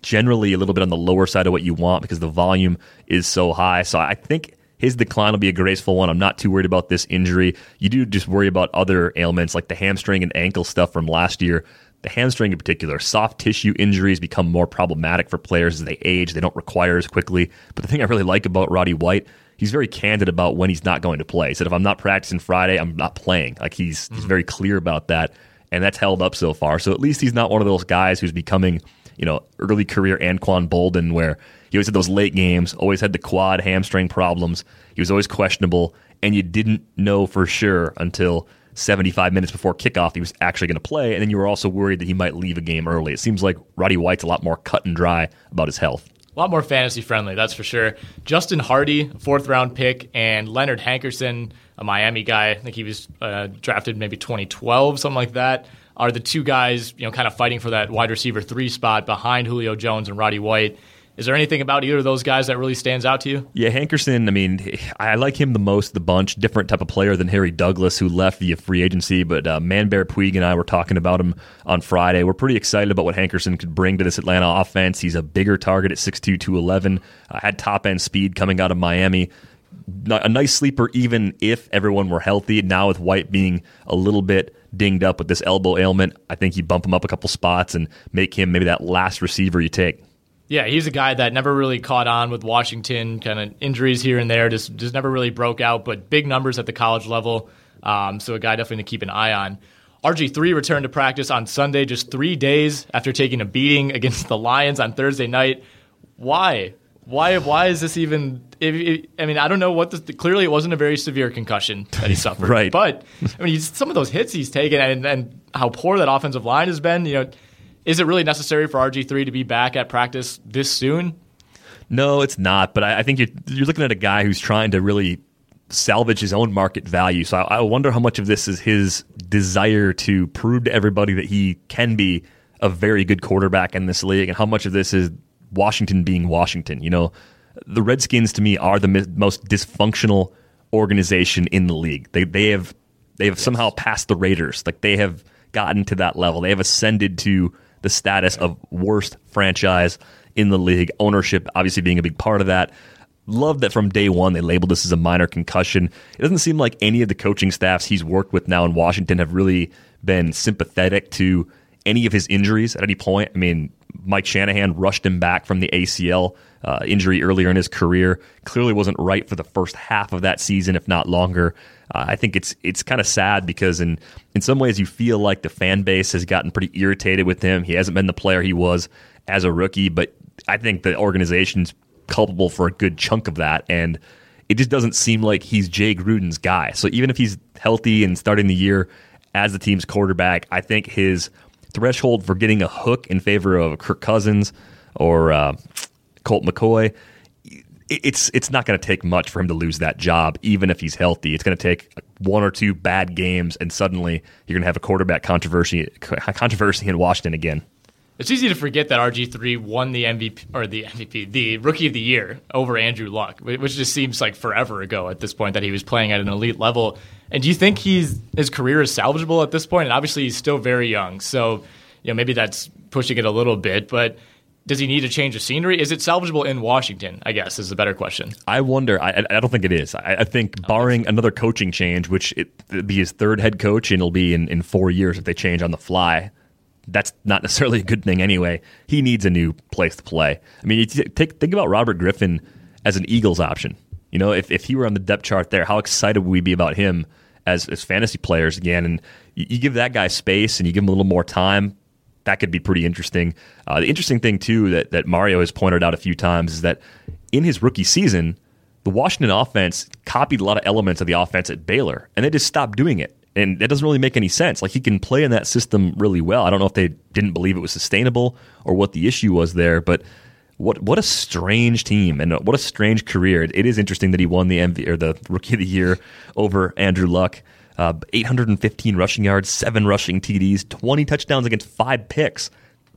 generally a little bit on the lower side of what you want because the volume is so high. So I think his decline will be a graceful one. I'm not too worried about this injury. You do just worry about other ailments like the hamstring and ankle stuff from last year. The hamstring in particular, soft tissue injuries become more problematic for players as they age. They don't require as quickly. But the thing I really like about Roddy White, he's very candid about when he's not going to play. He said, if I'm not practicing Friday, I'm not playing. Like he's, mm-hmm. he's very clear about that and that's held up so far. So at least he's not one of those guys who's becoming, you know, early career Anquan Boldin where he always had those late games, always had the quad hamstring problems. He was always questionable, and you didn't know for sure until 75 minutes before kickoff he was actually going to play, and then you were also worried that he might leave a game early. It seems like Roddy White's a lot more cut and dry about his health. A lot more fantasy friendly, that's for sure. Justin Hardy, fourth round pick, and Leonard Hankerson a Miami guy. I think he was uh, drafted maybe 2012, something like that. Are the two guys, you know, kind of fighting for that wide receiver three spot behind Julio Jones and Roddy White? Is there anything about either of those guys that really stands out to you? Yeah, Hankerson, I mean, I like him the most the bunch. Different type of player than Harry Douglas, who left via free agency. But uh, Manbear Puig and I were talking about him on Friday. We're pretty excited about what Hankerson could bring to this Atlanta offense. He's a bigger target at 6'2", 211. Uh, had top end speed coming out of Miami a nice sleeper even if everyone were healthy. Now with White being a little bit dinged up with this elbow ailment, I think you bump him up a couple spots and make him maybe that last receiver you take. Yeah, he's a guy that never really caught on with Washington, kind of injuries here and there, just just never really broke out, but big numbers at the college level. Um, so a guy definitely to keep an eye on. RG3 returned to practice on Sunday, just three days after taking a beating against the Lions on Thursday night. Why? Why? Why is this even? If, if, I mean, I don't know what. This, clearly, it wasn't a very severe concussion that he suffered. right. But I mean, some of those hits he's taken, and, and how poor that offensive line has been. You know, is it really necessary for RG three to be back at practice this soon? No, it's not. But I, I think you're you're looking at a guy who's trying to really salvage his own market value. So I, I wonder how much of this is his desire to prove to everybody that he can be a very good quarterback in this league, and how much of this is Washington being Washington. You know, the Redskins to me are the mi- most dysfunctional organization in the league. They they have they have yes. somehow passed the Raiders. Like they have gotten to that level. They have ascended to the status of worst franchise in the league. Ownership obviously being a big part of that. Love that from day one they labeled this as a minor concussion. It doesn't seem like any of the coaching staffs he's worked with now in Washington have really been sympathetic to any of his injuries at any point. I mean, Mike Shanahan rushed him back from the ACL uh, injury earlier in his career. Clearly wasn't right for the first half of that season, if not longer. Uh, I think it's it's kind of sad because in in some ways you feel like the fan base has gotten pretty irritated with him. He hasn't been the player he was as a rookie, but I think the organization's culpable for a good chunk of that and. It just doesn't seem like he's Jay Gruden's guy. So even if he's healthy and starting the year as the team's quarterback, I think his threshold for getting a hook in favor of Kirk Cousins or uh, Colt McCoy, it's it's not going to take much for him to lose that job, even if he's healthy. It's going to take one or two bad games, and suddenly you're going to have a quarterback controversy controversy in Washington again. It's easy to forget that RG three won the MVP or the MVP, the Rookie of the Year over Andrew Luck, which just seems like forever ago at this point that he was playing at an elite level. And do you think he's his career is salvageable at this point? And obviously, he's still very young, so you know maybe that's pushing it a little bit. But does he need to change the scenery? Is it salvageable in Washington? I guess is the better question. I wonder. I, I don't think it is. I, I think barring okay. another coaching change, which it be his third head coach, and it'll be in, in four years if they change on the fly. That's not necessarily a good thing anyway. He needs a new place to play. I mean, take think about Robert Griffin as an Eagles option. You know, if, if he were on the depth chart there, how excited would we be about him as, as fantasy players again? And you, you give that guy space and you give him a little more time, that could be pretty interesting. Uh, the interesting thing, too, that, that Mario has pointed out a few times is that in his rookie season, the Washington offense copied a lot of elements of the offense at Baylor, and they just stopped doing it. And that doesn't really make any sense. Like he can play in that system really well. I don't know if they didn't believe it was sustainable or what the issue was there, but what what a strange team and what a strange career. It, it is interesting that he won the MV or the Rookie of the Year over Andrew Luck. Uh, 815 rushing yards, seven rushing TDs, 20 touchdowns against five picks.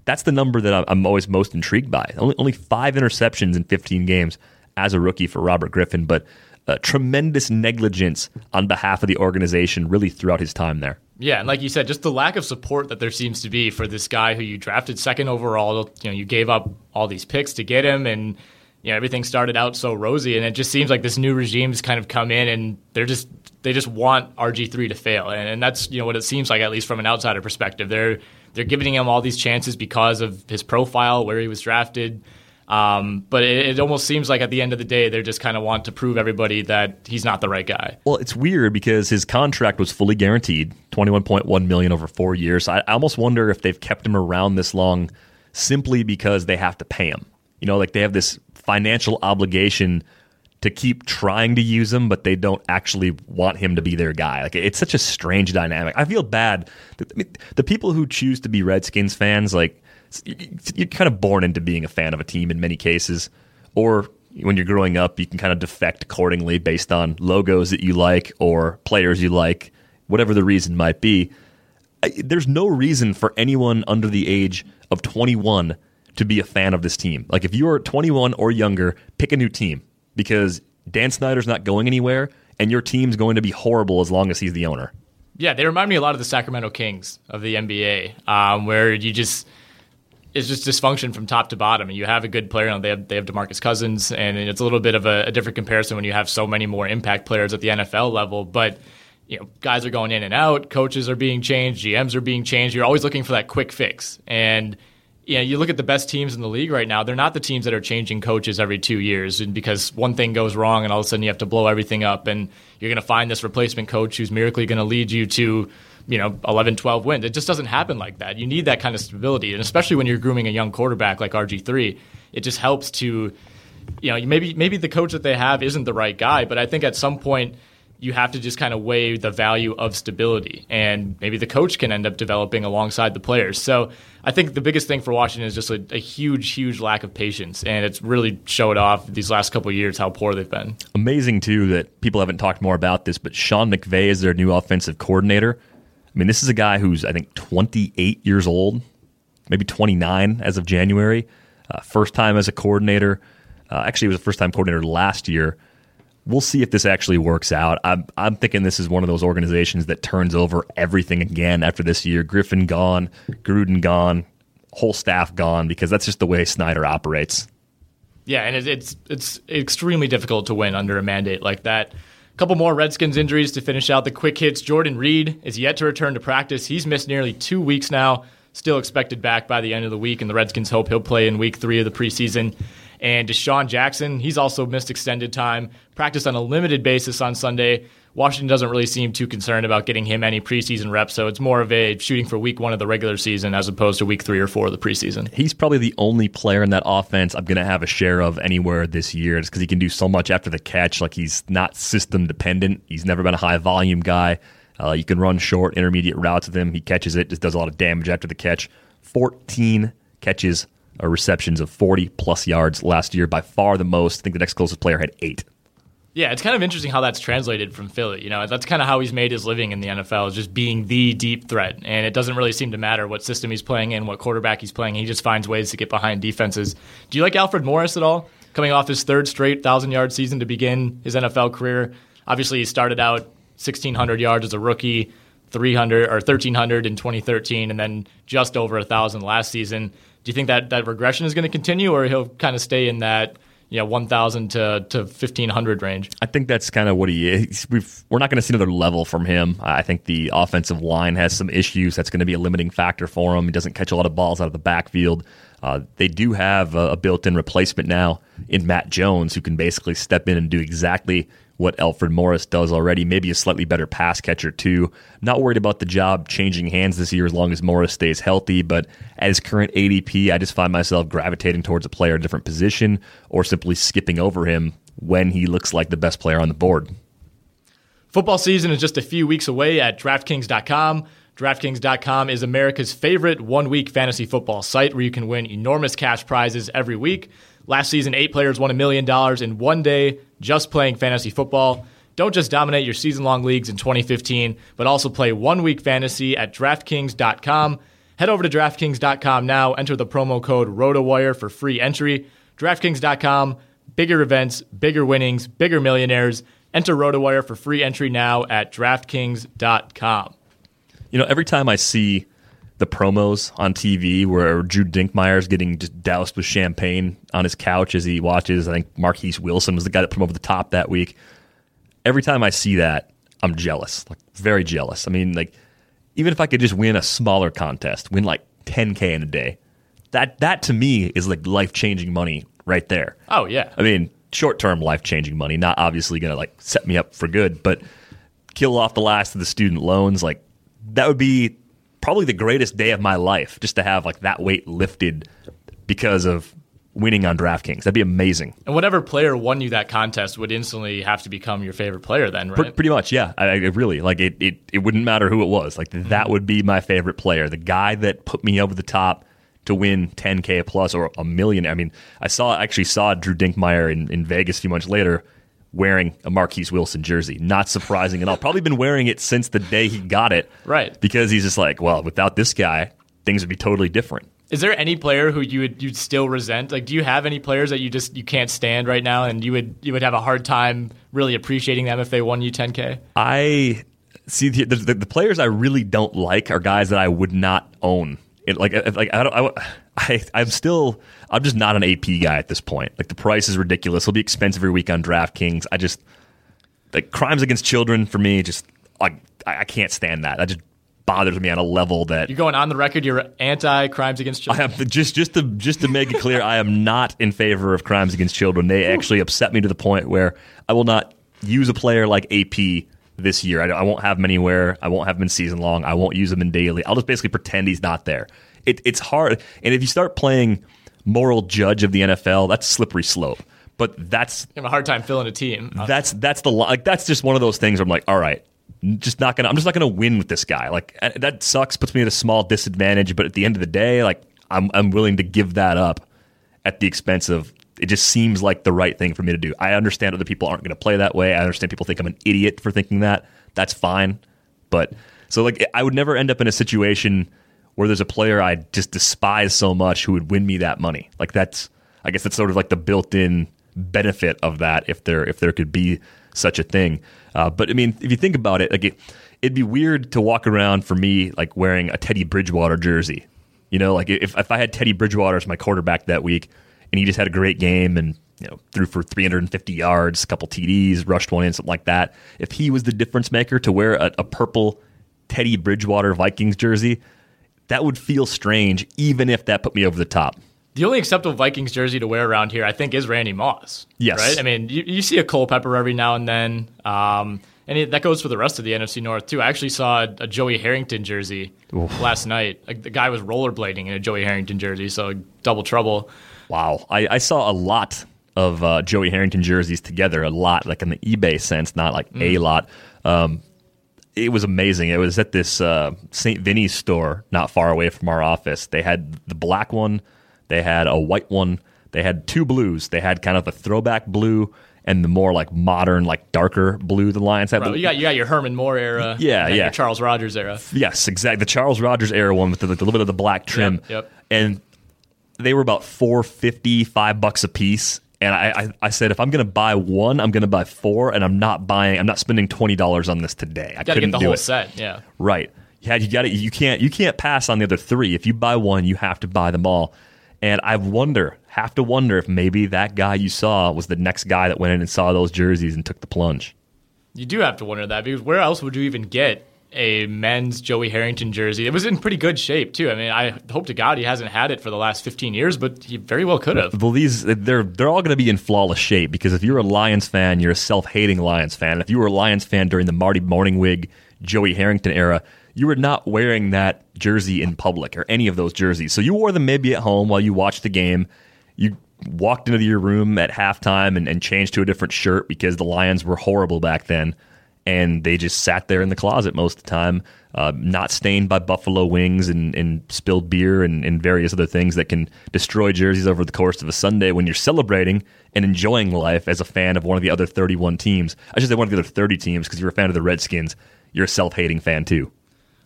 That's the number that I'm always most intrigued by. Only, only five interceptions in 15 games as a rookie for Robert Griffin, but uh, tremendous negligence on behalf of the organization really throughout his time there. Yeah, and like you said, just the lack of support that there seems to be for this guy who you drafted second overall. You know, you gave up all these picks to get him, and you know everything started out so rosy, and it just seems like this new regime's kind of come in, and they're just they just want RG three to fail, and, and that's you know what it seems like at least from an outsider perspective. They're they're giving him all these chances because of his profile, where he was drafted. Um, but it, it, almost seems like at the end of the day, they just kind of want to prove everybody that he's not the right guy. Well, it's weird because his contract was fully guaranteed, twenty one point one million over four years. I, I almost wonder if they've kept him around this long simply because they have to pay him. You know, like they have this financial obligation to keep trying to use him, but they don't actually want him to be their guy. Like it's such a strange dynamic. I feel bad. I mean, the people who choose to be Redskins fans, like you're kind of born into being a fan of a team in many cases, or when you're growing up, you can kind of defect accordingly based on logos that you like or players you like, whatever the reason might be. There's no reason for anyone under the age of 21 to be a fan of this team. Like if you're 21 or younger, pick a new team because Dan Snyder's not going anywhere and your team's going to be horrible as long as he's the owner. Yeah, they remind me a lot of the Sacramento Kings of the NBA, um, where you just it's just dysfunction from top to bottom. And you have a good player, and they have they have Demarcus Cousins, and it's a little bit of a, a, different comparison when you have so many more impact players at the NFL level. But you know, guys are going in and out, coaches are being changed, GMs are being changed. You're always looking for that quick fix, and know, you look at the best teams in the league right now. They're not the teams that are changing coaches every two years, and because one thing goes wrong, and all of a sudden you have to blow everything up, and you're going to find this replacement coach who's miraculously going to lead you to you know 11 12 wins it just doesn't happen like that you need that kind of stability and especially when you're grooming a young quarterback like RG3 it just helps to you know maybe maybe the coach that they have isn't the right guy but I think at some point you have to just kind of weigh the value of stability and maybe the coach can end up developing alongside the players so I think the biggest thing for Washington is just a, a huge huge lack of patience and it's really showed off these last couple years how poor they've been amazing too that people haven't talked more about this but Sean McVay is their new offensive coordinator I mean, this is a guy who's, I think, 28 years old, maybe 29 as of January. Uh, first time as a coordinator. Uh, actually, he was a first time coordinator last year. We'll see if this actually works out. I'm, I'm thinking this is one of those organizations that turns over everything again after this year. Griffin gone, Gruden gone, whole staff gone, because that's just the way Snyder operates. Yeah, and it's it's extremely difficult to win under a mandate like that A couple more Redskins injuries to finish out the quick hits. Jordan Reed is yet to return to practice. He's missed nearly two weeks now. Still expected back by the end of the week, and the Redskins hope he'll play in week three of the preseason. And DeSean Jackson, he's also missed extended time, practiced on a limited basis on Sunday. Washington doesn't really seem too concerned about getting him any preseason reps, so it's more of a shooting for week one of the regular season as opposed to week three or four of the preseason. He's probably the only player in that offense I'm going to have a share of anywhere this year just because he can do so much after the catch. Like he's not system dependent, he's never been a high volume guy. Uh, you can run short, intermediate routes with him. He catches it, just does a lot of damage after the catch. 14 catches or receptions of 40 plus yards last year, by far the most. I think the next closest player had eight. Yeah, it's kind of interesting how that's translated from Philly. You know, that's kind of how he's made his living in the NFL, is just being the deep threat. And it doesn't really seem to matter what system he's playing in, what quarterback he's playing. He just finds ways to get behind defenses. Do you like Alfred Morris at all? Coming off his third straight thousand yard season to begin his NFL career. Obviously, he started out 1,600 yards as a rookie, 300 or 1,300 in 2013, and then just over a thousand last season. Do you think that that regression is going to continue, or he'll kind of stay in that? you know, 1,000 to, to 1,500 range. I think that's kind of what he is. we are not going to see another level from him. I think the offensive line has some issues. That's going to be a limiting factor for him. He doesn't catch a lot of balls out of the backfield. Uh, they do have a, a built-in replacement now in Matt Jones, who can basically step in and do exactly what Alfred Morris does already. Maybe a slightly better pass catcher too. Not worried about the job changing hands this year as long as Morris stays healthy. But at his current ADP, I just find myself gravitating towards a player in a different position or simply skipping over him when he looks like the best player on the board. Football season is just a few weeks away at DraftKings.com. DraftKings.com is America's favorite one week fantasy football site where you can win enormous cash prizes every week. Last season, eight players won a million dollars in one day just playing fantasy football. Don't just dominate your season long leagues in 2015, but also play one week fantasy at DraftKings.com. Head over to DraftKings.com now, enter the promo code ROTOWIRE for free entry. DraftKings.com, bigger events, bigger winnings, bigger millionaires. Enter RotoWire for free entry now at DraftKings.com. You know, every time I see the promos on TV where Drew Dinkmeyer's getting just doused with champagne on his couch as he watches, I think Marquess Wilson was the guy that put him over the top that week. Every time I see that, I'm jealous, like very jealous. I mean, like even if I could just win a smaller contest, win like 10k in a day, that that to me is like life changing money right there. Oh yeah. I mean, short term life changing money, not obviously going to like set me up for good, but kill off the last of the student loans, like that would be probably the greatest day of my life just to have like that weight lifted because of winning on DraftKings. That'd be amazing. And whatever player won you that contest would instantly have to become your favorite player then, right? pretty much, yeah. I, I, really like it, it. It wouldn't matter who it was. Like mm-hmm. that would be my favorite player. The guy that put me over the top to win 10k plus or a million. I mean, I saw actually saw Drew Dinkmeyer in, in Vegas a few months later wearing a Marquess Wilson jersey. Not surprising at all. Probably been wearing it since the day he got it. Right. Because he's just like, well, without this guy, things would be totally different. Is there any player who you would you'd still resent? Like, do you have any players that you just you can't stand right now, and you would you would have a hard time really appreciating them if they won you 10k? I see the, the, the players I really don't like are guys that I would not own. It, like like I don't I, I I'm still I'm just not an AP guy at this point. Like the price is ridiculous. It'll be expensive every week on DraftKings. I just like crimes against children for me. Just I I can't stand that. That just bothers me on a level that you're going on the record. You're anti crimes against children. I am just just to just to make it clear. I am not in favor of crimes against children. They actually upset me to the point where I will not use a player like AP this year. I, I won't have him anywhere. I won't have him in season long. I won't use him in daily. I'll just basically pretend he's not there. It, it's hard, and if you start playing moral judge of the NFL, that's slippery slope. But that's you have a hard time filling a team. That's that's the like that's just one of those things where I'm like, all right, just not gonna I'm just not gonna win with this guy. Like that sucks, puts me at a small disadvantage. But at the end of the day, like I'm I'm willing to give that up at the expense of it just seems like the right thing for me to do. I understand other people aren't going to play that way. I understand people think I'm an idiot for thinking that. That's fine. But so like I would never end up in a situation where there's a player I just despise so much who would win me that money. Like that's I guess that's sort of like the built-in benefit of that if there if there could be such a thing. Uh, but I mean, if you think about it, like it, it'd be weird to walk around for me like wearing a Teddy Bridgewater jersey. You know, like if if I had Teddy Bridgewater as my quarterback that week and he just had a great game and you know threw for 350 yards, a couple TDs, rushed one in, something like that. If he was the difference maker to wear a, a purple Teddy Bridgewater Vikings jersey, that would feel strange, even if that put me over the top. The only acceptable Vikings jersey to wear around here, I think, is Randy Moss. Yes. Right? I mean, you, you see a Culpepper every now and then. Um, and it, that goes for the rest of the NFC North, too. I actually saw a, a Joey Harrington jersey Oof. last night. Like, the guy was rollerblading in a Joey Harrington jersey, so double trouble. Wow. I, I saw a lot of uh, Joey Harrington jerseys together, a lot, like in the eBay sense, not like mm. a lot. Um, it was amazing. It was at this uh, St. Vinny's store not far away from our office. They had the black one, they had a white one, they had two blues. They had kind of a throwback blue and the more like modern, like darker blue the Lions had. Right, you got you got your Herman Moore era, yeah, yeah, Charles Rogers era. Yes, exactly. The Charles Rogers era one with the, the little bit of the black trim. Yep, yep. And they were about four fifty, five bucks a piece. And I, I, I, said, if I'm going to buy one, I'm going to buy four, and I'm not buying. I'm not spending twenty dollars on this today. I couldn't get the whole it. set. Yeah, right. Yeah, you got it. You can't you can't pass on the other three. If you buy one, you have to buy them all. And I wonder, have to wonder if maybe that guy you saw was the next guy that went in and saw those jerseys and took the plunge. You do have to wonder that because where else would you even get a men's Joey Harrington jersey. It was in pretty good shape too. I mean, I hope to God he hasn't had it for the last 15 years, but he very well could have. Well, these they're they're all going to be in flawless shape because if you're a Lions fan, you're a self-hating Lions fan. If you were a Lions fan during the Marty Mornhinweg, Joey Harrington era, you were not wearing that jersey in public or any of those jerseys. So you wore them maybe at home while you watched the game. You walked into your room at halftime and, and changed to a different shirt because the Lions were horrible back then and they just sat there in the closet most of the time, uh, not stained by buffalo wings and, and spilled beer and, and, various other things that can destroy jerseys over the course of a Sunday when you're celebrating and enjoying life as a fan of one of the other 31 teams. I should say one of the other 30 teams because you're a fan of the Redskins. You're a self hating fan too.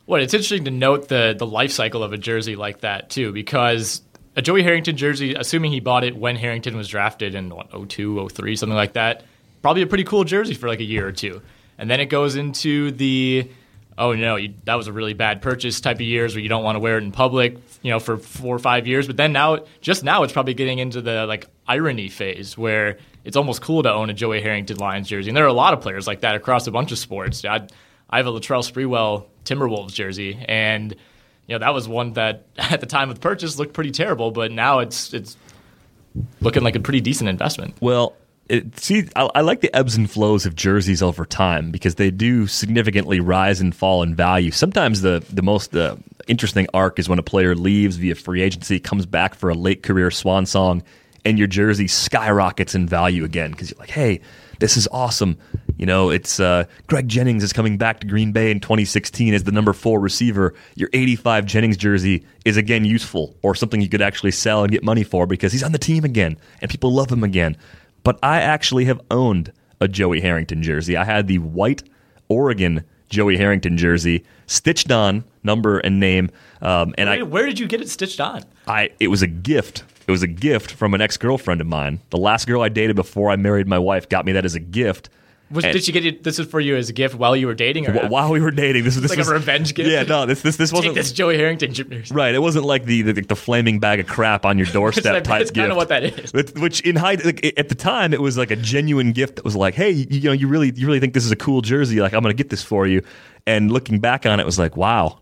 Well, it's interesting to note the the life cycle of a jersey like that too, because a Joey Harrington jersey, assuming he bought it when Harrington was drafted in what, 02, 03, something like that, probably a pretty cool jersey for like a year or two and then it goes into the oh no, you, that was a really bad purchase type of years where you don't want to wear it in public, you know, for four or five years. But then now, just now, it's probably getting into the like irony phase where it's almost cool to own a Joey Harrington Lions jersey, and there are a lot of players like that across a bunch of sports. I, I have a Latrell Sprewell Timberwolves jersey, and you know that was one that at the time of the purchase looked pretty terrible, but now it's it's looking like a pretty decent investment. Well, it, see, I, I, like the ebbs and flows of jerseys over time because they do significantly rise and fall in value. Sometimes the the most uh, interesting arc is when a player leaves via free agency, comes back for a late career swan song, and your jersey skyrockets in value again because you're like, hey, this is awesome. You know, it's uh, Greg Jennings is coming back to Green Bay in 2016 as the number four receiver. Your 85 Jennings jersey is again useful or something you could actually sell and get money for because he's on the team again and people love him again but I actually have owned a Joey Harrington jersey. I had the white Oregon Joey Harrington jersey stitched on number and name. Um, and where, I where did you get it stitched on? I it was a gift. It was a gift from an ex girlfriend of mine. The last girl I dated before I married my wife got me that as a gift. Was, did she get it? This is for you as a gift while you were dating, or while we were dating? This was like was, a revenge gift. Yeah, no, this this this wasn't this Joey Harrington jersey. Right, it wasn't like the, the, the flaming bag of crap on your doorstep type gift. Kind of what that is. Which in high like, at the time, it was like a genuine gift that was like, hey, you, you know, you really you really think this is a cool jersey? Like, I'm going to get this for you. And looking back on it, was like, wow,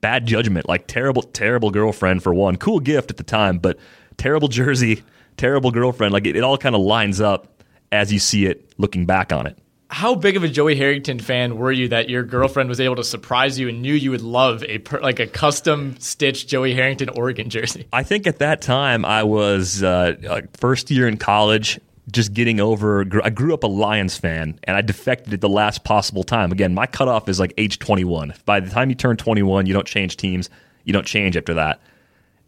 bad judgment. Like terrible, terrible girlfriend for one. Cool gift at the time, but terrible jersey, terrible girlfriend. Like it, it all kind of lines up as you see it looking back on it how big of a Joey Harrington fan were you that your girlfriend was able to surprise you and knew you would love a per, like a custom stitched Joey Harrington Oregon jersey? I think at that time I was uh, first year in college, just getting over. I grew up a Lions fan, and I defected at the last possible time. Again, my cutoff is like age 21. By the time you turn 21, you don't change teams. You don't change after that.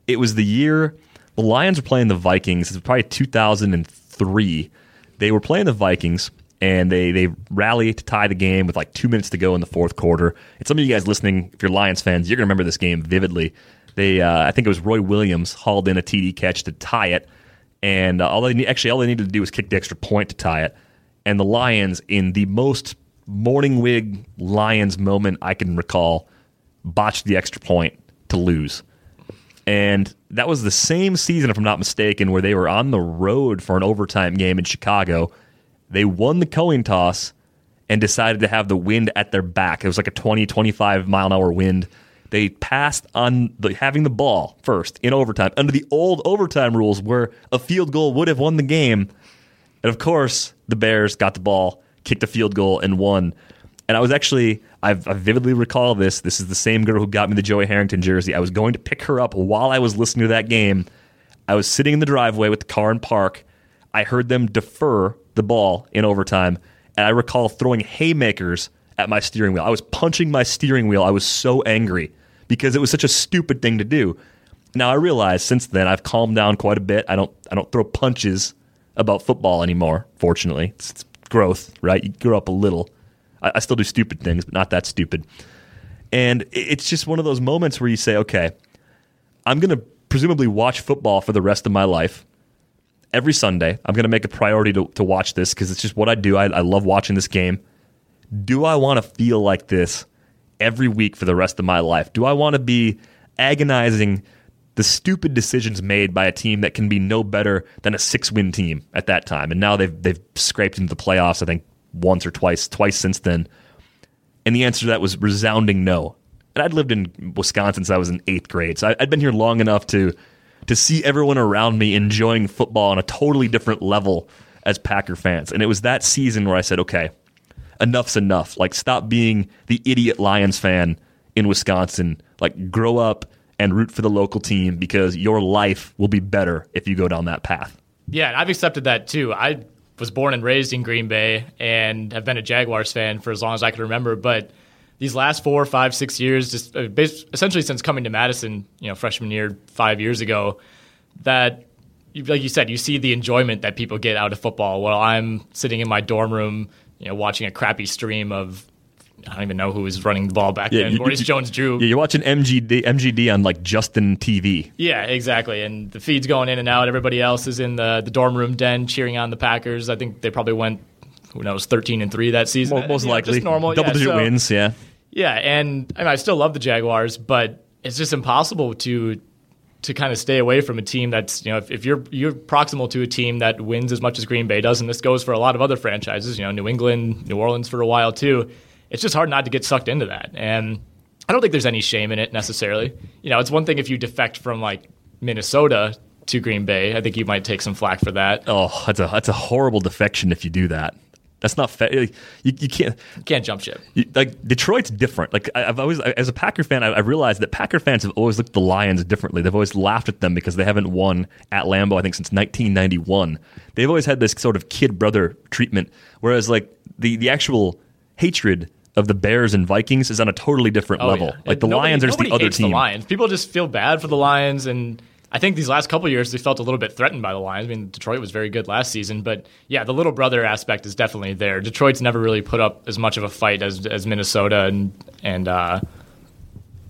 It was the year the Lions were playing the Vikings. It was probably 2003. They were playing the Vikings and they they rally to tie the game with like two minutes to go in the fourth quarter. And some of you guys listening, if you're Lions fans, you're gonna remember this game vividly. They uh, I think it was Roy Williams hauled in a TD catch to tie it, and uh, all they actually all they needed to do was kick the extra point to tie it. And the Lions, in the most Mornhinweg Lions moment I can recall, botched the extra point to lose. And that was the same season, if I'm not mistaken, where they were on the road for an overtime game in Chicago they won the coin toss and decided to have the wind at their back. It was like a 20, 25 mile an hour wind. They passed on the, having the ball first in overtime under the old overtime rules where a field goal would have won the game. And of course, the Bears got the ball, kicked a field goal, and won. And I was actually, I've, I vividly recall this. This is the same girl who got me the Joey Harrington jersey. I was going to pick her up while I was listening to that game. I was sitting in the driveway with the car in park. I heard them defer the ball in overtime, and I recall throwing haymakers at my steering wheel. I was punching my steering wheel. I was so angry because it was such a stupid thing to do. Now I realize since then I've calmed down quite a bit. I don't I don't throw punches about football anymore. Fortunately, it's, it's growth, right? You grow up a little. I, I, still do stupid things, but not that stupid. And it's just one of those moments where you say, okay, I'm going to presumably watch football for the rest of my life every Sunday. I'm going to make a priority to, to watch this because it's just what I do. I, I love watching this game. Do I want to feel like this every week for the rest of my life? Do I want to be agonizing the stupid decisions made by a team that can be no better than a six win team at that time? And now they've they've scraped into the playoffs, I think, once or twice, twice since then. And the answer to that was resounding no. And I'd lived in Wisconsin since I was in eighth grade, so I'd been here long enough to to see everyone around me enjoying football on a totally different level as Packer fans. And it was that season where I said, okay, enough's enough. Like, stop being the idiot Lions fan in Wisconsin. Like, grow up and root for the local team because your life will be better if you go down that path. Yeah, I've accepted that too. I was born and raised in Green Bay and have been a Jaguars fan for as long as I can remember. But these last four, five, six years, just uh, essentially since coming to Madison, you know, freshman year five years ago, that like you said, you see the enjoyment that people get out of football. While I'm sitting in my dorm room, you know, watching a crappy stream of I don't even know who was running the ball back yeah, then. Maurice Jones-Drew. Yeah, you're watching MJD, MJD on like Justin TV. Yeah, exactly. And the feed's going in and out. Everybody else is in the, the dorm room den cheering on the Packers. I think they probably went, who knows, 13 and 3 that season. Most, most likely. Just normal. Double yeah, digit so, wins, yeah. Yeah, and I, mean, I still love the Jaguars, but it's just impossible to to kind of stay away from a team that's you know if, if, you're you're proximal to a team that wins as much as Green Bay does, and this goes for a lot of other franchises, you know New England, New Orleans for a while too it's just hard not to get sucked into that. And I don't think there's any shame in it necessarily. You know, it's one thing if you defect from like Minnesota to Green Bay. I think you might take some flack for that. Oh, that's a that's a horrible defection if you do that. That's not fair. You, you can't you can't jump ship. You, like Detroit's different. Like I, have always, as a Packer fan, I, I realized that Packer fans have always looked at the Lions differently. They've always laughed at them because they haven't won at Lambeau. I think since 1991. They've always had this sort of kid brother treatment. Whereas like the the actual hatred of the Bears and Vikings is on a totally different oh, level. Yeah. Like the nobody, Lions are just the other team. The Lions. People just feel bad for the Lions, and I think these last couple years they felt a little bit threatened by the Lions. I mean, Detroit was very good last season, but yeah, the little brother aspect is definitely there. Detroit's never really put up as much of a fight as as Minnesota and and. Uh,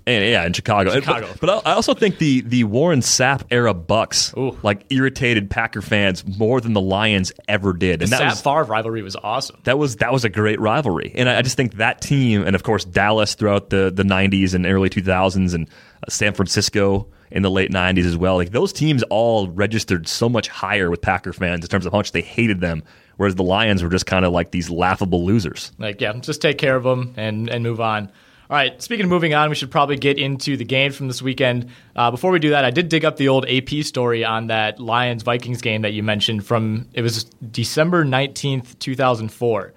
and yeah, in Chicago. Chicago. But, but, I also think the the Warren Sapp era Bucs Ooh. like irritated Packer fans more than the Lions ever did. And the that Sapp Favre rivalry was awesome. That was that was a great rivalry, and I, I just think that team, and of course Dallas throughout the the '90s and early 2000s, and uh, San Francisco in the late 90s as well. Like those teams all registered so much higher with Packer fans in terms of how much they hated them, whereas the Lions were just kind of like these laughable losers. Like yeah, just take care of them and and move on. All right, speaking of moving on, we should probably get into the game from this weekend. Uh, before we do that, I did dig up the old AP story on that Lions Vikings game that you mentioned from it was December 19th, 2004.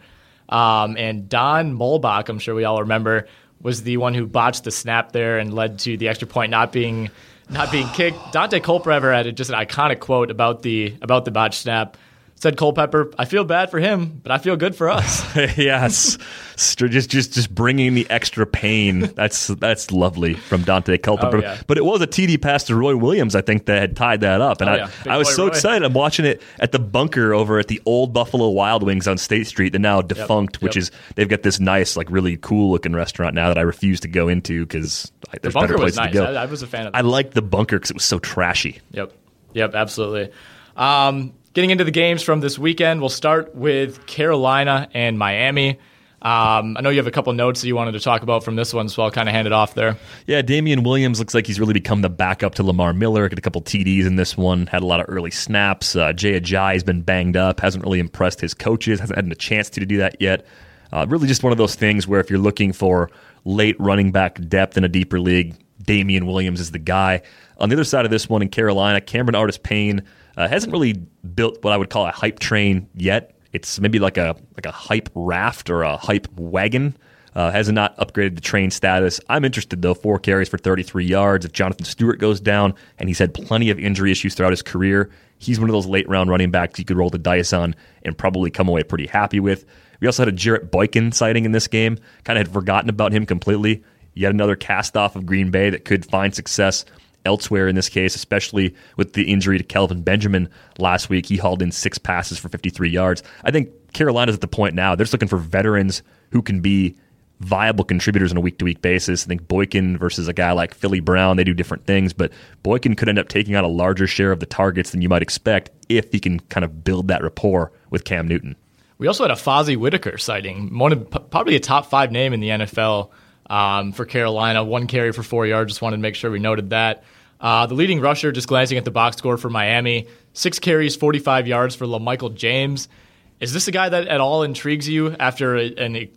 Um, and Don Muhlbach, I'm sure we all remember, was the one who botched the snap there and led to the extra point not being not being kicked. Daunte Culpepper had just an iconic quote about the about the botched snap said Culpepper, I feel bad for him, but I feel good for us. yes, just just just bringing the extra pain. That's that's lovely from Daunte Culpepper. Oh, yeah. But it was a TD pass to Roy Williams, I think, that had tied that up. And oh, I, yeah. I was so Roy. excited. I'm watching it at the bunker over at the old Buffalo Wild Wings on State Street, the now defunct, yep. which is they've got this nice, like really cool looking restaurant now that I refuse to go into because there's the better places nice. to go. I, I, was a fan of. That. I liked the bunker because it was so trashy. Yep, yep, absolutely. Um, Getting into the games from this weekend, we'll start with Carolina and Miami. Um, I know you have a couple notes that you wanted to talk about from this one, so I'll kind of hand it off there. Yeah, Damien Williams looks like he's really become the backup to Lamar Miller. Got a couple TDs in this one, had a lot of early snaps. Uh, Jay Ajayi has been banged up, hasn't really impressed his coaches, hasn't had a chance to do that yet. Uh, really just one of those things where if you're looking for late running back depth in a deeper league, Damien Williams is the guy. On the other side of this one in Carolina, Cameron Artis Payne uh, hasn't really built what I would call a hype train yet. It's maybe like a like a hype raft or a hype wagon. Uh, has not upgraded the train status. I'm interested though. Four carries for 33 yards. If Jonathan Stewart goes down, and he's had plenty of injury issues throughout his career, he's one of those late round running backs you could roll the dice on and probably come away pretty happy with. We also had a Jarrett Boykin sighting in this game. Kind of had forgotten about him completely. Yet another cast off of Green Bay that could find success elsewhere in this case, especially with the injury to Kelvin Benjamin last week. He hauled in six passes for 53 yards. I think Carolina's at the point now, they're just looking for veterans who can be viable contributors on a week to week basis. I think Boykin versus a guy like Philly Brown, they do different things, but Boykin could end up taking on a larger share of the targets than you might expect if he can kind of build that rapport with Cam Newton. We also had a Fozzie Whitaker sighting, one of, probably a top five name in the NFL um, for Carolina. One carry for four yards. Just wanted to make sure we noted that. Uh, the leading rusher, just glancing at the box score for Miami, six carries, 45 yards for LaMichael James. Is this a guy that at all intrigues you after a, an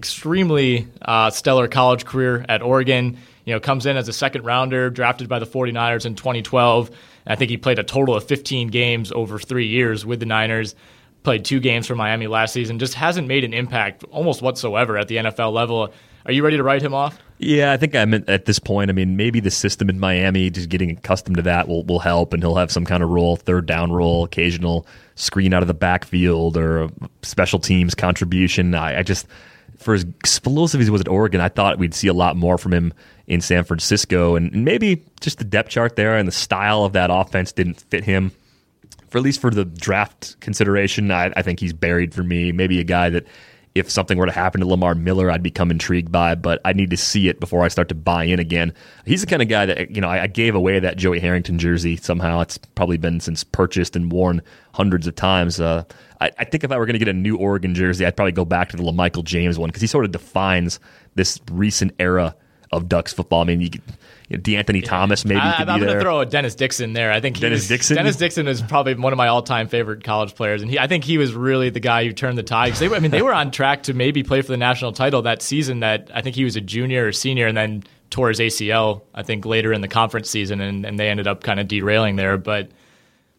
extremely uh, stellar college career at Oregon. You know, comes in as a second rounder, drafted by the 49ers in 2012. I think he played a total of 15 games over three years with the Niners. Played two games for Miami last season. Just hasn't made an impact almost whatsoever at the NFL level. Are you ready to write him off? Yeah, I think I'm at this point. I mean, maybe the system in Miami, just getting accustomed to that, will will help, and he'll have some kind of role, third down role, occasional screen out of the backfield, or special teams contribution. I, I just, for as explosive as he was at Oregon, I thought we'd see a lot more from him in San Francisco, and maybe just the depth chart there and the style of that offense didn't fit him. For at least for the draft consideration, I, I think he's buried for me. Maybe a guy that if something were to happen to Lamar Miller, I'd become intrigued by, but I need to see it before I start to buy in again. He's the kind of guy that, you know, I, I gave away that Joey Harrington jersey somehow. It's probably been since purchased and worn hundreds of times. Uh, I, I, think if I were going to get a new Oregon jersey, I'd probably go back to the LaMichael James one because he sort of defines this recent era of Ducks football. I mean, you, you know, De'Anthony Thomas maybe I, am going to throw a Dennis Dixon there. I think Dennis was, Dixon. Dennis Dixon is probably one of my all-time favorite college players, and he, I think he was really the guy who turned the tide. They, I mean, they were on track to maybe play for the national title that season. That I think he was a junior or senior, and then tore his ACL. I think later in the conference season, and, and they ended up kind of derailing there, but.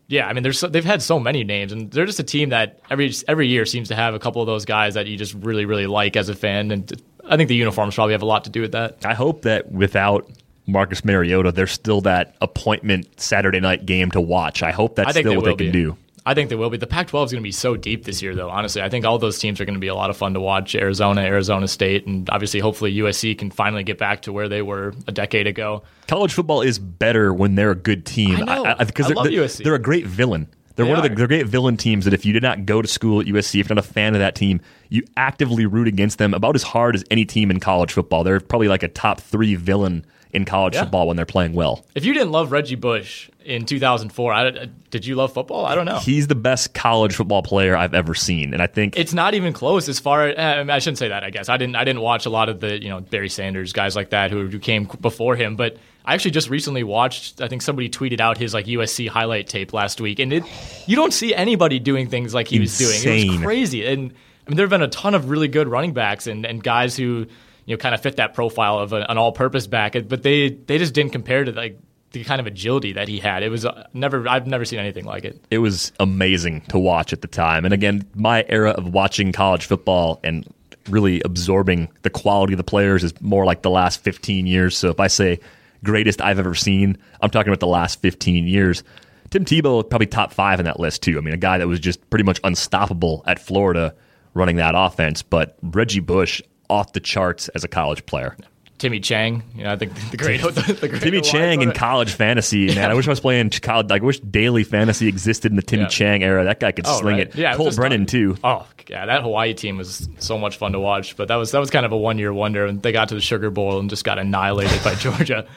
Yeah, I mean, there's so, they've had so many names, and they're just a team that every every year seems to have a couple of those guys that you just really really like as a fan, and I think the uniforms probably have a lot to do with that. I hope that without Marcus Mariota, there's still that appointment Saturday night game to watch. I hope that's I still what they can do. I think they will be. The Pac 12 is going to be so deep this year, though, honestly. I think all those teams are going to be a lot of fun to watch Arizona, Arizona State, and obviously, hopefully, USC can finally get back to where they were a decade ago. College football is better when they're a good team. I know. I, I, I love they're, They're a great villain. They're they one are. of the great villain teams that if you did not go to school at USC, if you're not a fan of that team, you actively root against them about as hard as any team in college football. They're probably like a top three villain in college yeah. football when they're playing well. If you didn't love Reggie Bush in 2004, I, did you love football? I don't know. He's the best college football player I've ever seen, and I think it's not even close. As far eh, as, I, shouldn't say that. I guess I didn't. I didn't watch a lot of the you know Barry Sanders guys like that who, who came before him, but. I actually just recently watched. I think somebody tweeted out his like USC highlight tape last week, and it you don't see anybody doing things like he Insane. was doing. It was crazy, and I mean there have been a ton of really good running backs and, and guys who you know kind of fit that profile of a, an all-purpose back, but they they just didn't compare to like the kind of agility that he had. It was uh, never I've never seen anything like it. It was amazing to watch at the time. And again, my era of watching college football and really absorbing the quality of the players is more like the last 15 years. So if I say greatest I've ever seen, I'm talking about the last 15 years. Tim Tebow probably top 5 in that list too. I mean, a guy that was just pretty much unstoppable at Florida running that offense, but Reggie Bush off the charts as a college player. Timmy Chang, you know, I think the great, the, the great Timmy Chang in college fantasy, man. I wish I was playing college. Like, I wish daily fantasy existed in the Timmy yeah. Chang era. That guy could oh, sling right. it. Yeah, Colt Brennan too. Oh, yeah, that Hawaii team was so much fun to watch. But that was that was kind of a one year wonder, and they got to the Sugar Bowl and just got annihilated by Georgia.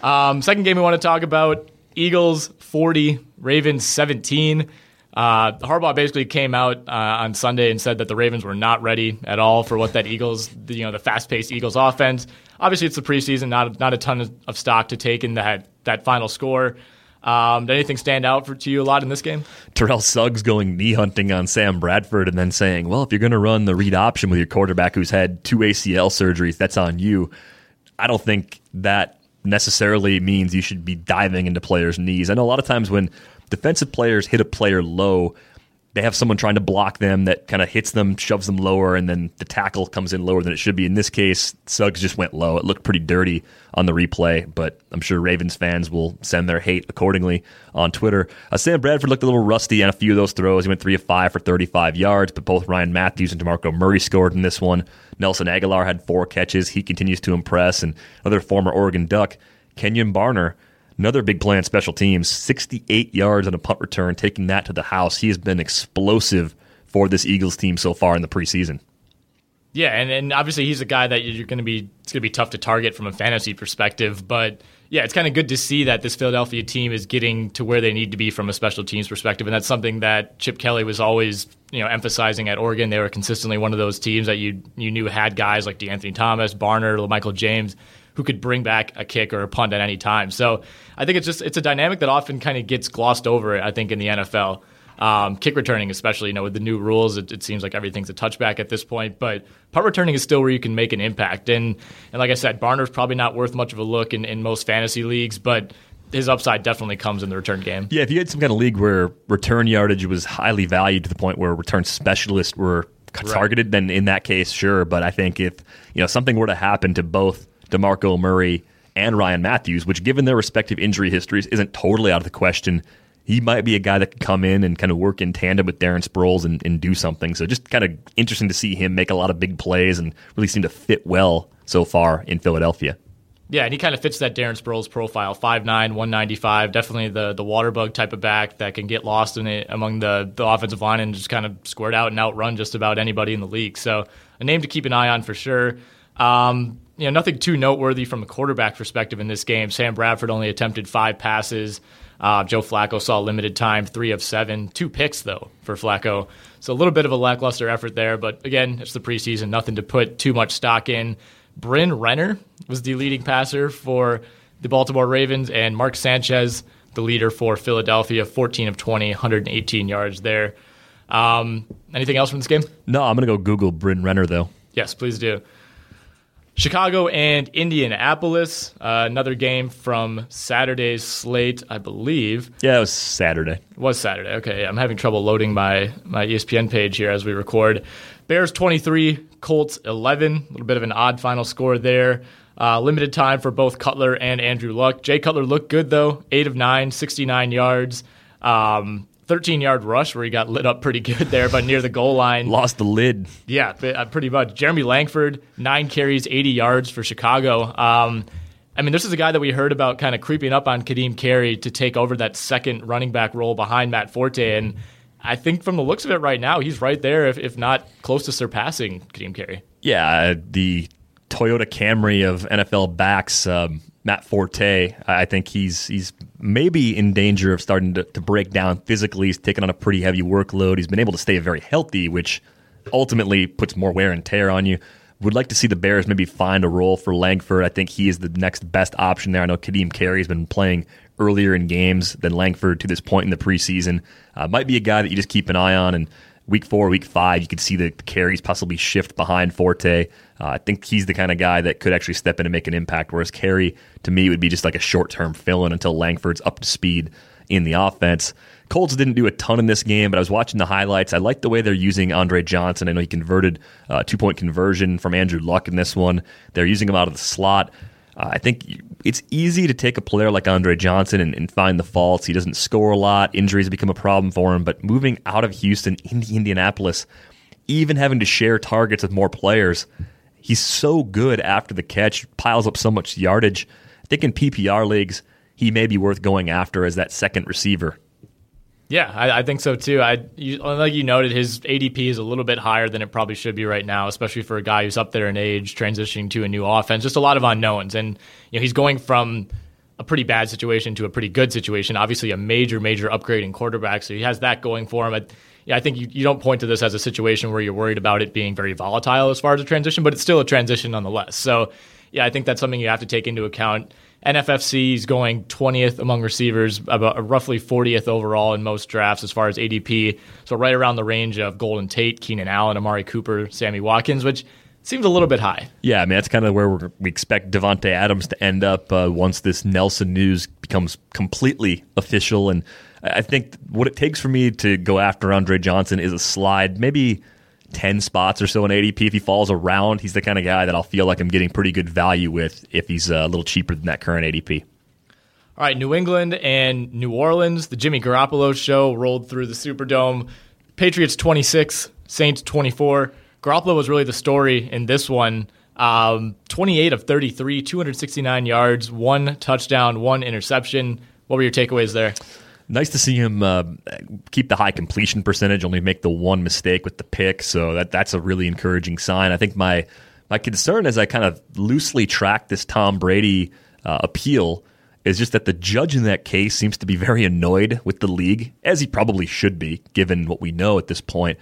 Um, second game we want to talk about: Eagles forty, Ravens seventeen. Uh, Harbaugh basically came out uh, on Sunday and said that the Ravens were not ready at all for what that Eagles, you know, the fast-paced Eagles offense. Obviously, it's the preseason, not not a ton of, of stock to take in that that final score. Um, did anything stand out for, to you a lot in this game? Terrell Suggs going knee hunting on Sam Bradford and then saying, "Well, if you're going to run the read option with your quarterback who's had two ACL surgeries, that's on you." I don't think that necessarily means you should be diving into players' knees. I know a lot of times when defensive players hit a player low, they have someone trying to block them that kind of hits them, shoves them lower, and then the tackle comes in lower than it should be. In this case, Suggs just went low. It looked pretty dirty on the replay, but I'm sure Ravens fans will send their hate accordingly on Twitter. Uh, Sam Bradford looked a little rusty on a few of those throws. He went three of five for 35 yards, but both Ryan Mathews and DeMarco Murray scored in this one. Nelson Agholor had four catches. He continues to impress. And another former Oregon Duck, Kenjon Barner, Another big play on special teams, 68 yards on a punt return, taking that to the house. He has been explosive for this Eagles team so far in the preseason. Yeah, and, and obviously he's a guy that you're going to be it's going to be tough to target from a fantasy perspective, but yeah, it's kind of good to see that this Philadelphia team is getting to where they need to be from a special teams perspective, and that's something that Chip Kelly was always you know emphasizing at Oregon. They were consistently one of those teams that you you knew had guys like De'Anthony Thomas, Barner, Michael James who could bring back a kick or a punt at any time. So I think it's just it's a dynamic that often kind of gets glossed over. I think in the NFL. Um, kick returning, especially, you know, with the new rules, it, it, seems like everything's a touchback at this point. But punt returning is still where you can make an impact. And and like I said, Barner's probably not worth much of a look in, in most fantasy leagues, but his upside definitely comes in the return game. Yeah, if you had some kind of league where return yardage was highly valued to the point where return specialists were targeted, right. then in that case, sure. But I think if you know something were to happen to both Demarco Murray and Ryan Mathews, which given their respective injury histories isn't totally out of the question, he might be a guy that could come in and kind of work in tandem with Darren Sproles and, and do something. So just kind of interesting to see him make a lot of big plays and really seem to fit well so far in Philadelphia. Yeah, and he kind of fits that Darren Sproles profile 5'9, 195. Definitely the, the water bug type of back that can get lost in it among the, the offensive line and just kind of squirt out and outrun just about anybody in the league. So a name to keep an eye on for sure. Um, you know, nothing too noteworthy from a quarterback perspective in this game. Sam Bradford only attempted five passes. Uh, Joe Flacco saw limited time, three of seven, two picks though for Flacco. So a little bit of a lackluster effort there, but again, it's the preseason, nothing to put too much stock in. Bryn Renner was the leading passer for the Baltimore Ravens, and Mark Sanchez, the leader for Philadelphia, 14 of 20, 118 yards there. Um, anything else from this game? No, I'm going to go Google Bryn Renner though. Yes, please do. Chicago and Indianapolis, uh, another game from Saturday's slate, I believe. Yeah, it was Saturday. It was Saturday. Okay, I'm having trouble loading my my ESPN page here as we record. Bears 23, Colts 11. A little bit of an odd final score there. Uh, limited time for both Cutler and Andrew Luck. Jay Cutler looked good though, eight of nine, 69 yards. Um, 13 yard rush where he got lit up pretty good there, but near the goal line. Lost the lid. Yeah, uh, pretty much. Jeremy Langford, nine carries, 80 yards for Chicago. Um, I mean, this is a guy that we heard about kind of creeping up on Ka'Deem Carey to take over that second running back role behind Matt Forte. And I think from the looks of it right now, he's right there, if, if not close to surpassing Ka'Deem Carey. Yeah, uh, the Toyota Camry of NFL backs. Um, Matt Forte, I think he's he's maybe in danger of starting to, to break down physically. He's taken on a pretty heavy workload. He's been able to stay very healthy, which ultimately puts more wear and tear on you. Would like to see the Bears maybe find a role for Langford. I think he is the next best option there. I know Ka'Deem Carey has been playing earlier in games than Langford to this point in the preseason. Uh, might be a guy that you just keep an eye on. And week four, week five, you could see the carries possibly shift behind Forte. Uh, I think he's the kind of guy that could actually step in and make an impact. Whereas Carey, to me, would be just like a short term fill in until Langford's up to speed in the offense. Colts didn't do a ton in this game, but I was watching the highlights. I like the way they're using Andre Johnson. I know he converted a uh, two point conversion from Andrew Luck in this one. They're using him out of the slot. Uh, I think it's easy to take a player like Andre Johnson and, and, find the faults. He doesn't score a lot. Injuries become a problem for him. But moving out of Houston into Indianapolis, even having to share targets with more players, He's so good after the catch, piles up so much yardage. I think in PPR leagues, he may be worth going after as that second receiver. Yeah, I, I, think so too. I you, like you noted, his ADP is a little bit higher than it probably should be right now, especially for a guy who's up there in age, transitioning to a new offense. Just a lot of unknowns, and you know he's going from a pretty bad situation to a pretty good situation. Obviously, a major, major upgrade in quarterback, so he has that going for him. I, yeah, I think you, you don't point to this as a situation where you're worried about it being very volatile as far as a transition, but it's still a transition nonetheless. So, yeah, I think that's something you have to take into account. NFFC is going 20th among receivers, about roughly 40th overall in most drafts as far as ADP. So right around the range of Golden Tate, Keenan Allen, Amari Cooper, Sammy Watkins, which seems a little bit high. Yeah, I mean that's kind of where we expect Davante Adams to end up uh, once this Nelson news becomes completely official and I think what it takes for me to go after Andre Johnson is a slide, maybe 10 spots or so in ADP. If he falls around, he's the kind of guy that I'll feel like I'm getting pretty good value with if he's a little cheaper than that current ADP. All right, New England and New Orleans. The Jimmy Garoppolo show rolled through the Superdome. Patriots 26, Saints 24. Garoppolo was really the story in this one. Um, 28 of 33, 269 yards, one touchdown, one interception. What were your takeaways there? Nice to see him uh, keep the high completion percentage, only make the one mistake with the pick. So that that's a really encouraging sign. I think my my concern as I kind of loosely track this Tom Brady uh, appeal is just that the judge in that case seems to be very annoyed with the league, as he probably should be, given what we know at this point.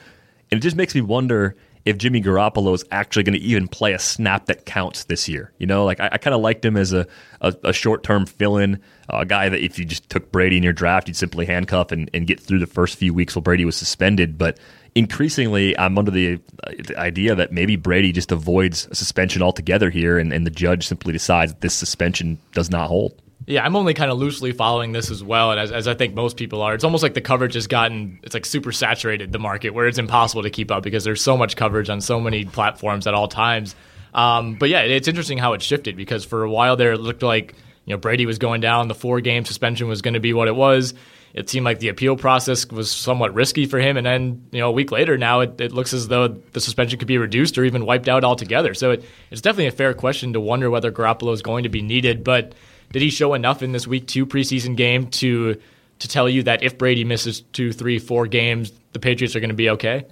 And it just makes me wonder if Jimmy Garoppolo is actually going to even play a snap that counts this year. You know, like I, I kind of liked him as a, a, a short term fill in, uh, a guy that if you just took Brady in your draft, you'd simply handcuff and, and get through the first few weeks while Brady was suspended. But increasingly, I'm under the, the idea that maybe Brady just avoids a suspension altogether here, and, and the judge simply decides that this suspension does not hold. Yeah, I'm only kind of loosely following this as well, and as, as I think most people are, it's almost like the coverage has gotten it's like super saturated the market where it's impossible to keep up because there's so much coverage on so many platforms at all times. Um, but yeah, it's interesting how it shifted because for a while there it looked like you know Brady was going down, the four game suspension was going to be what it was. It seemed like the appeal process was somewhat risky for him, and then you know a week later now it, it looks as though the suspension could be reduced or even wiped out altogether. So it, it's definitely a fair question to wonder whether Garoppolo is going to be needed, but did he show enough in this week two preseason game to to tell you that if Brady misses two, three, four games, the Patriots are going to be okay?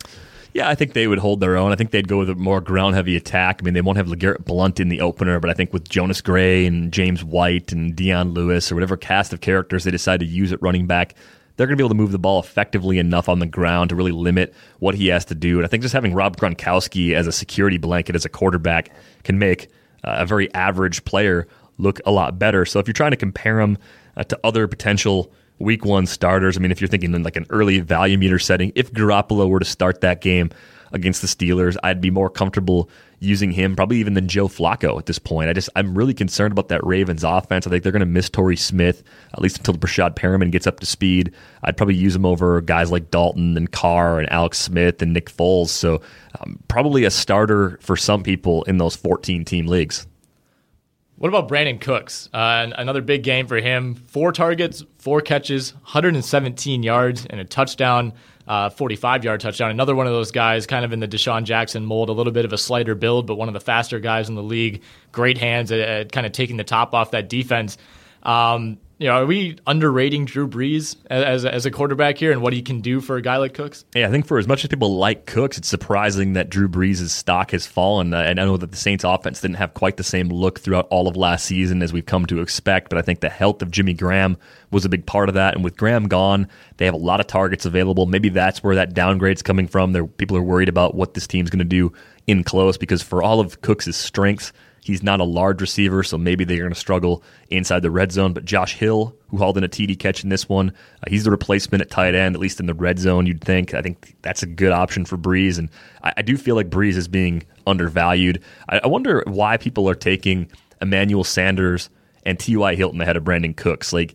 Yeah, I think they would hold their own. I think they'd go with a more ground heavy attack. I mean, they won't have LeGarrette Blunt in the opener, but I think with Jonas Gray and James White and Dion Lewis or whatever cast of characters they decide to use at running back, they're going to be able to move the ball effectively enough on the ground to really limit what he has to do. And I think just having Rob Gronkowski as a security blanket as a quarterback can make uh, a very average player look a lot better. So if you're trying to compare him uh, to other potential week one starters, I mean, if you're thinking in like an early value meter setting, if Garoppolo were to start that game against the Steelers, I'd be more comfortable using him probably even than Joe Flacco at this point. I just I'm really concerned about that Ravens offense. I think they're going to miss Torrey Smith at least until Breshad Perriman gets up to speed. I'd probably use him over guys like Dalton and Carr and Alex Smith and Nick Foles. So um, probably a starter for some people in those 14 team leagues. What about Brandin Cooks? Uh, another big game for him. Four targets, four catches, 117 yards, and a touchdown, uh, 45 yard touchdown. Another one of those guys, kind of in the DeSean Jackson mold, a little bit of a slighter build, but one of the faster guys in the league. Great hands at, at kind of taking the top off that defense. Um, you know, are we underrating Drew Brees as, as a quarterback here and what he can do for a guy like Cooks? Yeah, I think for as much as people like Cooks, it's surprising that Drew Brees' stock has fallen. Uh, and I know that the Saints offense didn't have quite the same look throughout all of last season as we've come to expect, but I think the health of Jimmy Graham was a big part of that. And with Graham gone, they have a lot of targets available. Maybe that's where that downgrade's coming from. There, people are worried about what this team's going to do in close because for all of Cooks' strengths, He's not a large receiver, so maybe they're going to struggle inside the red zone. But Josh Hill, who hauled in a TD catch in this one, uh, he's the replacement at tight end, at least in the red zone, you'd think. I think that's a good option for Brees. And I, I do feel like Brees is being undervalued. I, I wonder why people are taking Emmanuel Sanders and T.Y. Hilton ahead of Brandon Cooks. Like,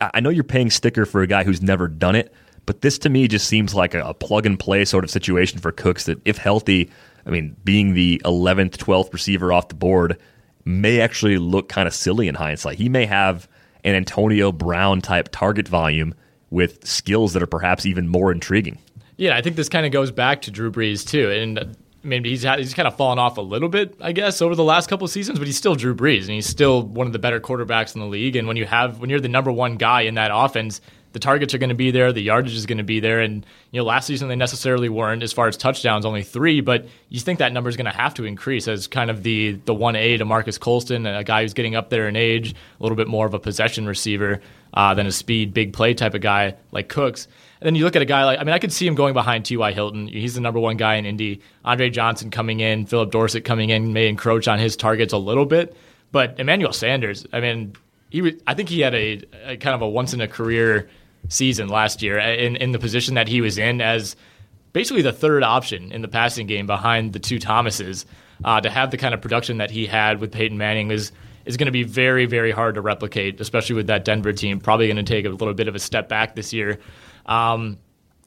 I know you're paying sticker for a guy who's never done it, but this to me just seems like a plug and play sort of situation for Cooks that, if healthy, I mean, being the 11th, 12th receiver off the board may actually look kind of silly in hindsight. He may have an Antonio Brown type target volume with skills that are perhaps even more intriguing. Yeah, I think this kind of goes back to Drew Brees too, and uh, maybe he's had, he's kind of fallen off a little bit, I guess, over the last couple of seasons, but he's still Drew Brees, and he's still one of the better quarterbacks in the league. And when you have when you're the number one guy in that offense, the targets are going to be there, the yardage is going to be there, and you know last season they necessarily weren't as far as touchdowns, only three, but you think that number is going to have to increase as kind of the the one A to Marques Colston, a guy who's getting up there in age, a little bit more of a possession receiver uh, than a speed big play type of guy like Cooks. And then you look at a guy like I mean I could see him going behind T.Y. Hilton. He's the number one guy in Indy. Andre Johnson coming in, Phillip Dorsett coming in may encroach on his targets a little bit, but Emmanuel Sanders, I mean. He, I think he had a, a kind of a once in a career season last year in, in the position that he was in as basically the third option in the passing game behind the two Thomases. Uh, to have the kind of production that he had with Peyton Manning is is going to be very very hard to replicate, especially with that Denver team. Probably going to take a little bit of a step back this year. Um,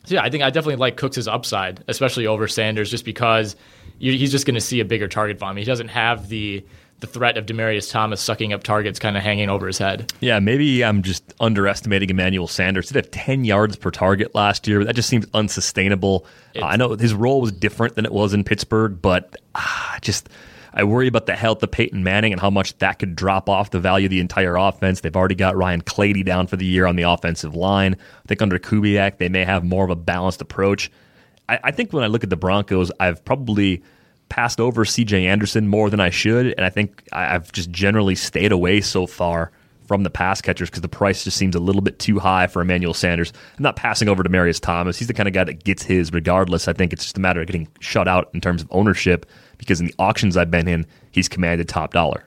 so yeah, I think I definitely like Cooks' upside, especially over Sanders, just because he's just going to see a bigger target volume. He doesn't have the the threat of Demaryius Thomas sucking up targets kind of hanging over his head. Yeah, maybe I'm just underestimating Emmanuel Sanders. He did have 10 yards per target last year. But that just seems unsustainable. Uh, I know his role was different than it was in Pittsburgh, but uh, just I worry about the health of Peyton Manning and how much that could drop off the value of the entire offense. They've already got Ryan Clady down for the year on the offensive line. I think under Kubiak, they may have more of a balanced approach. I, I think when I look at the Broncos, I've probably – passed over CJ Anderson more than I should, and I think I've just generally stayed away so far from the pass catchers because the price just seems a little bit too high for Emmanuel Sanders. I'm not passing over Demaryius Thomas. He's the kind of guy that gets his regardless. I think it's just a matter of getting shut out in terms of ownership because in the auctions I've been in, he's commanded top dollar.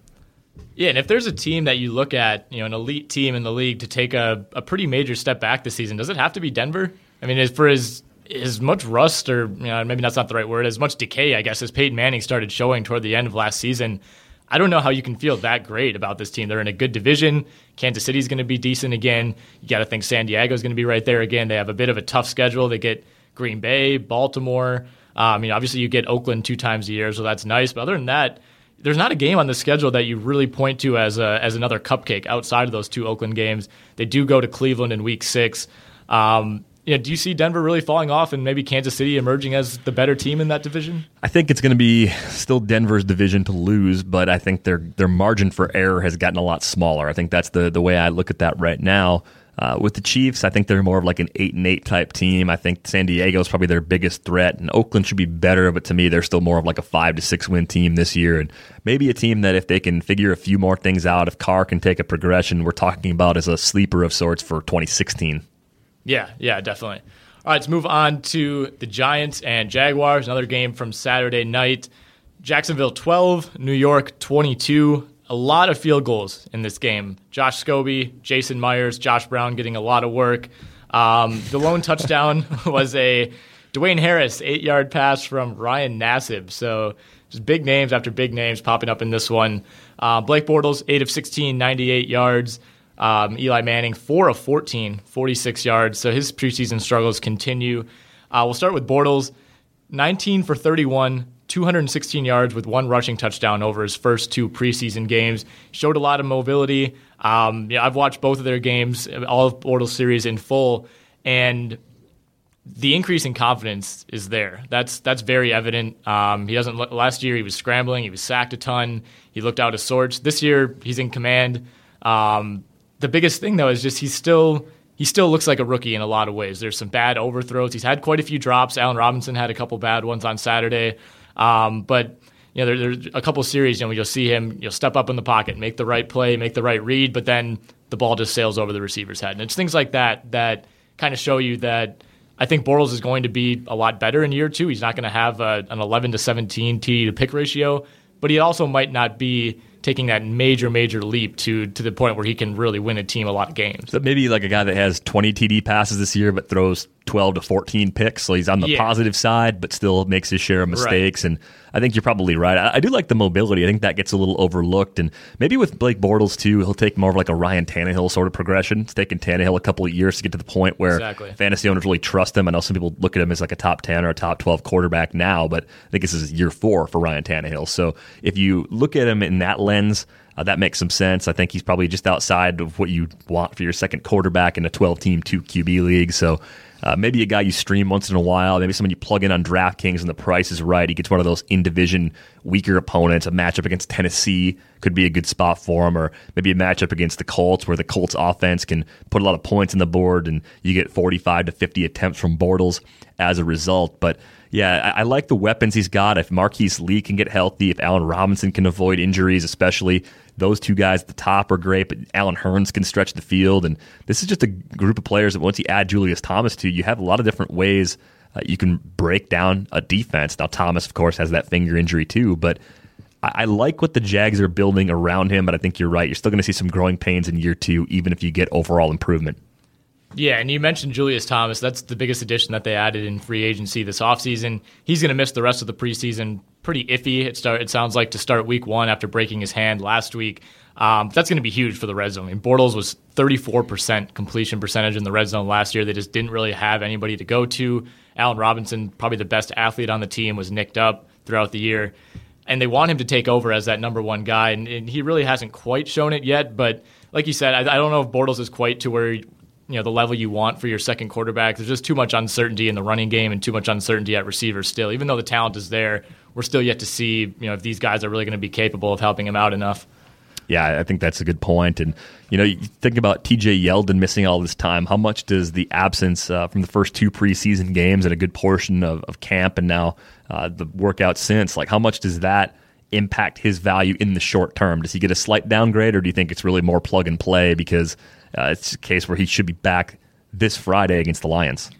Yeah, and if there's a team that you look at, you know, an elite team in the league to take a, a pretty major step back this season, does it have to be Denver? I mean, for as as much rust, or you know, maybe that's not the right word, as much decay, I guess, as Peyton Manning started showing toward the end of last season, I don't know how you can feel that great about this team. They're in a good division. Kansas City's going to be decent again. You got to think San Diego's going to be right there again. They have a bit of a tough schedule. They get Green Bay, Baltimore. Um, I mean, obviously you get Oakland two times a year, so that's nice. But other than that, there's not a game on the schedule that you really point to as a, as another cupcake outside of those two Oakland games. They do go to Cleveland in Week Six. Um, know, do you see Denver really falling off and maybe Kansas City emerging as the better team in that division? I think it's going to be still Denver's division to lose, but I think their their margin for error has gotten a lot smaller. I think that's the the way I look at that right now. Uh, with the Chiefs, I think they're more of like an eight and eight type team. I think San Diego is probably their biggest threat, and Oakland should be better. But to me, they're still more of like a five to six win team this year, and maybe a team that if they can figure a few more things out, if Carr can take a progression, we're talking about as a sleeper of sorts for 2016. Yeah, yeah, definitely. All right, let's move on to the Giants and Jaguars. Another game from Saturday night. Jacksonville 12, New York 22 a lot of field goals in this game. Josh Scobee, Jason Myers, Josh Brown getting a lot of work. Um, the lone touchdown was a Dwayne Harris eight yard pass from Ryan Nassib. So just big names after big names popping up in this one. Uh, Blake Bortles, 8 of 16, 98 yards. Um, Eli Manning, 4 of 14, 46 yards. So his preseason struggles continue. Uh, we'll start with Bortles, 19 for 31, 216 yards with one rushing touchdown over his first two preseason games. Showed a lot of mobility. Um, yeah, I've watched both of their games, all of Bortles series in full, and the increase in confidence is there. That's that's very evident. Um, he doesn't. Last year he was scrambling. He was sacked a ton. He looked out of sorts. This year he's in command. Um, the biggest thing though is just he's still he still looks like a rookie in a lot of ways. There's some bad overthrows. He's had quite a few drops. Allen Robinson had a couple bad ones on Saturday. Um, but you know, there, there's a couple series, you know, you'll see him, you'll step up in the pocket, make the right play, make the right read, but then the ball just sails over the receiver's head. And it's things like that that kind of show you that I think Bortles is going to be a lot better in year two. He's not going to have a, an 11 to 17 TD to pick ratio, but he also might not be taking that major, major leap to to the point where he can really win a team a lot of games. So maybe like a guy that has 20 TD passes this year, but throws 12 to 14 picks. So he's on the yeah. positive side, but still makes his share of mistakes. Right. And I think you're probably right. I, I, do like the mobility. I think that gets a little overlooked. And maybe with Blake Bortles, too, he'll take more of like a Ryan Tannehill sort of progression. It's taken Tannehill a couple of years to get to the point where exactly. fantasy owners really trust him. I know some people look at him as like a top 10 or a top 12 quarterback now, but I think this is year four for Ryan Tannehill. So if you look at him in that lens, uh, that makes some sense. I think he's probably just outside of what you want for your second quarterback in a 12 team, two QB league. So uh, maybe a guy you stream once in a while, maybe someone you plug in on DraftKings and the price is right. He gets one of those in division weaker opponents. A matchup against Tennessee could be a good spot for him, or maybe a matchup against the Colts where the Colts offense can put a lot of points in the board and you get 45 to 50 attempts from Bortles as a result. But yeah, I, I, like the weapons he's got. If Marquise Lee can get healthy, if Allen Robinson can avoid injuries, especially those two guys at the top are great, but Allen Hurns can stretch the field. And this is just a group of players that once you add Julius Thomas to, you have a lot of different ways uh, you can break down a defense. Now, Thomas, of course, has that finger injury too, but I, I like what the Jags are building around him, but I think you're right. You're still going to see some growing pains in year two, even if you get overall improvement. Yeah, and you mentioned Julius Thomas. That's the biggest addition that they added in free agency this offseason. He's going to miss the rest of the preseason. Pretty iffy, it, start, it sounds like, to start week one after breaking his hand last week. Um, that's going to be huge for the red zone. I mean, Bortles was 34% completion percentage in the red zone last year. They just didn't really have anybody to go to. Allen Robinson, probably the best athlete on the team, was nicked up throughout the year. And they want him to take over as that number one guy. And, and he really hasn't quite shown it yet. But like you said, I, I don't know if Bortles is quite to where you know the level you want for your second quarterback. There's just too much uncertainty in the running game and too much uncertainty at receiver still. Even though the talent is there, we're still yet to see you know if these guys are really going to be capable of helping him out enough. Yeah, I think that's a good point. And you know, you think about T.J. Yeldon missing all this time. How much does the absence uh, from the first two preseason games and a good portion of, of camp and now uh, the workout since, like how much does that impact his value in the short term? Does he get a slight downgrade, or do you think it's really more plug and play because uh, it's a case where he should be back this Friday against the Lions?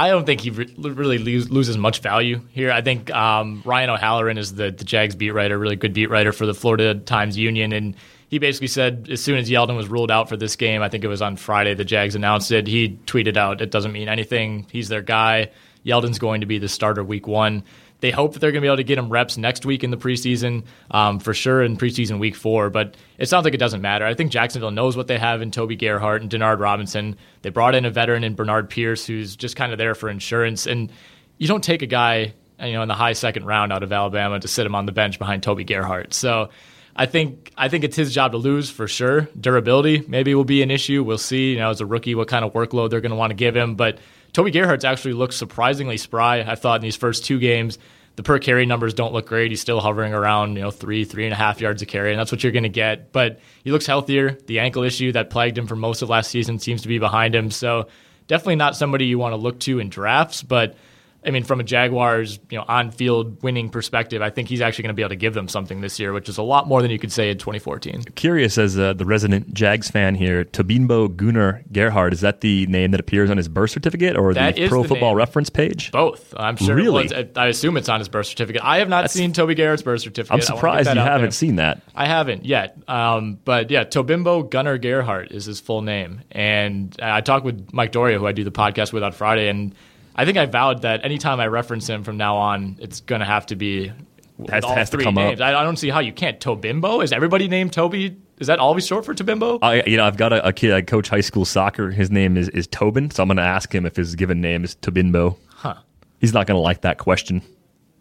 I don't think he re- really lose, loses much value here. I think um, Ryan O'Halloran is the, the Jags beat writer, really good beat writer for the Florida Times Union, and he basically said as soon as Yeldon was ruled out for this game, I think it was on Friday, the Jags announced it. He tweeted out, "It doesn't mean anything. He's their guy. Yeldon's going to be the starter week one." They hope that they're going to be able to get him reps next week in the preseason, um, for sure in preseason week four. But it sounds like it doesn't matter. I think Jacksonville knows what they have in Toby Gerhart and Denard Robinson. They brought in a veteran in Bernard Pierce, who's just kind of there for insurance. And you don't take a guy, you know, in the high second round out of Alabama to sit him on the bench behind Toby Gerhart. So I think I think it's his job to lose for sure. Durability maybe will be an issue. We'll see. You know, as a rookie, what kind of workload they're going to want to give him. But Toby Gerhart's actually looks surprisingly spry. I thought in these first two games, the per carry numbers don't look great. He's still hovering around, you know, three, three and a half yards a carry, and that's what you're going to get. But he looks healthier. The ankle issue that plagued him for most of last season seems to be behind him. So definitely not somebody you want to look to in drafts, but I mean, from a Jaguars, you know, on-field winning perspective, I think he's actually going to be able to give them something this year, which is a lot more than you could say in 2014. Curious, as uh, the resident Jags fan here, Tobimbo Gunnar Gerhart, is that the name that appears on his birth certificate or That the Pro the Football name. Reference page? Both, I'm sure. Really? I assume it's on his birth certificate. I have not That's- seen Toby Gerhart's birth certificate. I'm I wanna get surprised you haven't there. seen that. I haven't yet. Um, but yeah, Tobimbo Gunnar Gerhart is his full name. And I talked with Mike Doria, who I do the podcast with on Friday, and I think I vowed that anytime I reference him from now on, it's going to have to be Has- all has to three come names. I, I don't see how you can't. Tobimbo? Is everybody named Toby? Is that always short for Tobimbo? I, you know, I've got a, a kid. I coach high school soccer. His name is, is Tobin, so I'm going to ask him if his given name is Tobimbo. Huh. He's not going to like that question.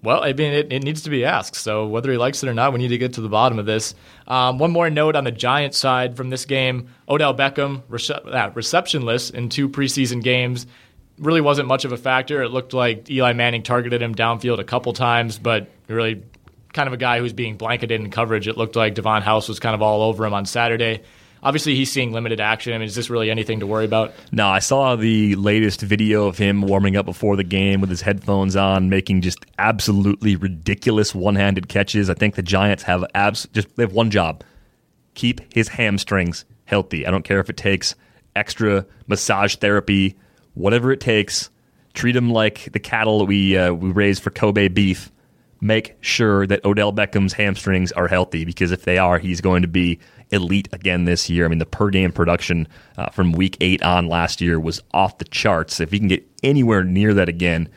Well, I mean, it, it needs to be asked. So whether he likes it or not, we need to get to the bottom of this. Um, one more note on the Giants side from this game: Odell Beckham rece- uh, receptionless in two preseason games. Really wasn't much of a factor. It looked like Eli Manning targeted him downfield a couple times, but really kind of a guy who's being blanketed in coverage. It looked like Davon House was kind of all over him on Saturday. Obviously, he's seeing limited action. I mean, is this really anything to worry about? No, I saw the latest video of him warming up before the game with his headphones on, making just absolutely ridiculous one-handed catches. I think the Giants have abs- just they have one job: keep his hamstrings healthy. I don't care if it takes extra massage therapy, whatever it takes. Treat him like the cattle that we uh, we raise for Kobe beef. Make sure that Odell Beckham's hamstrings are healthy because if they are, he's going to be elite again this year. I mean, the per game production uh, from week eight on last year was off the charts. If he can get anywhere near that again,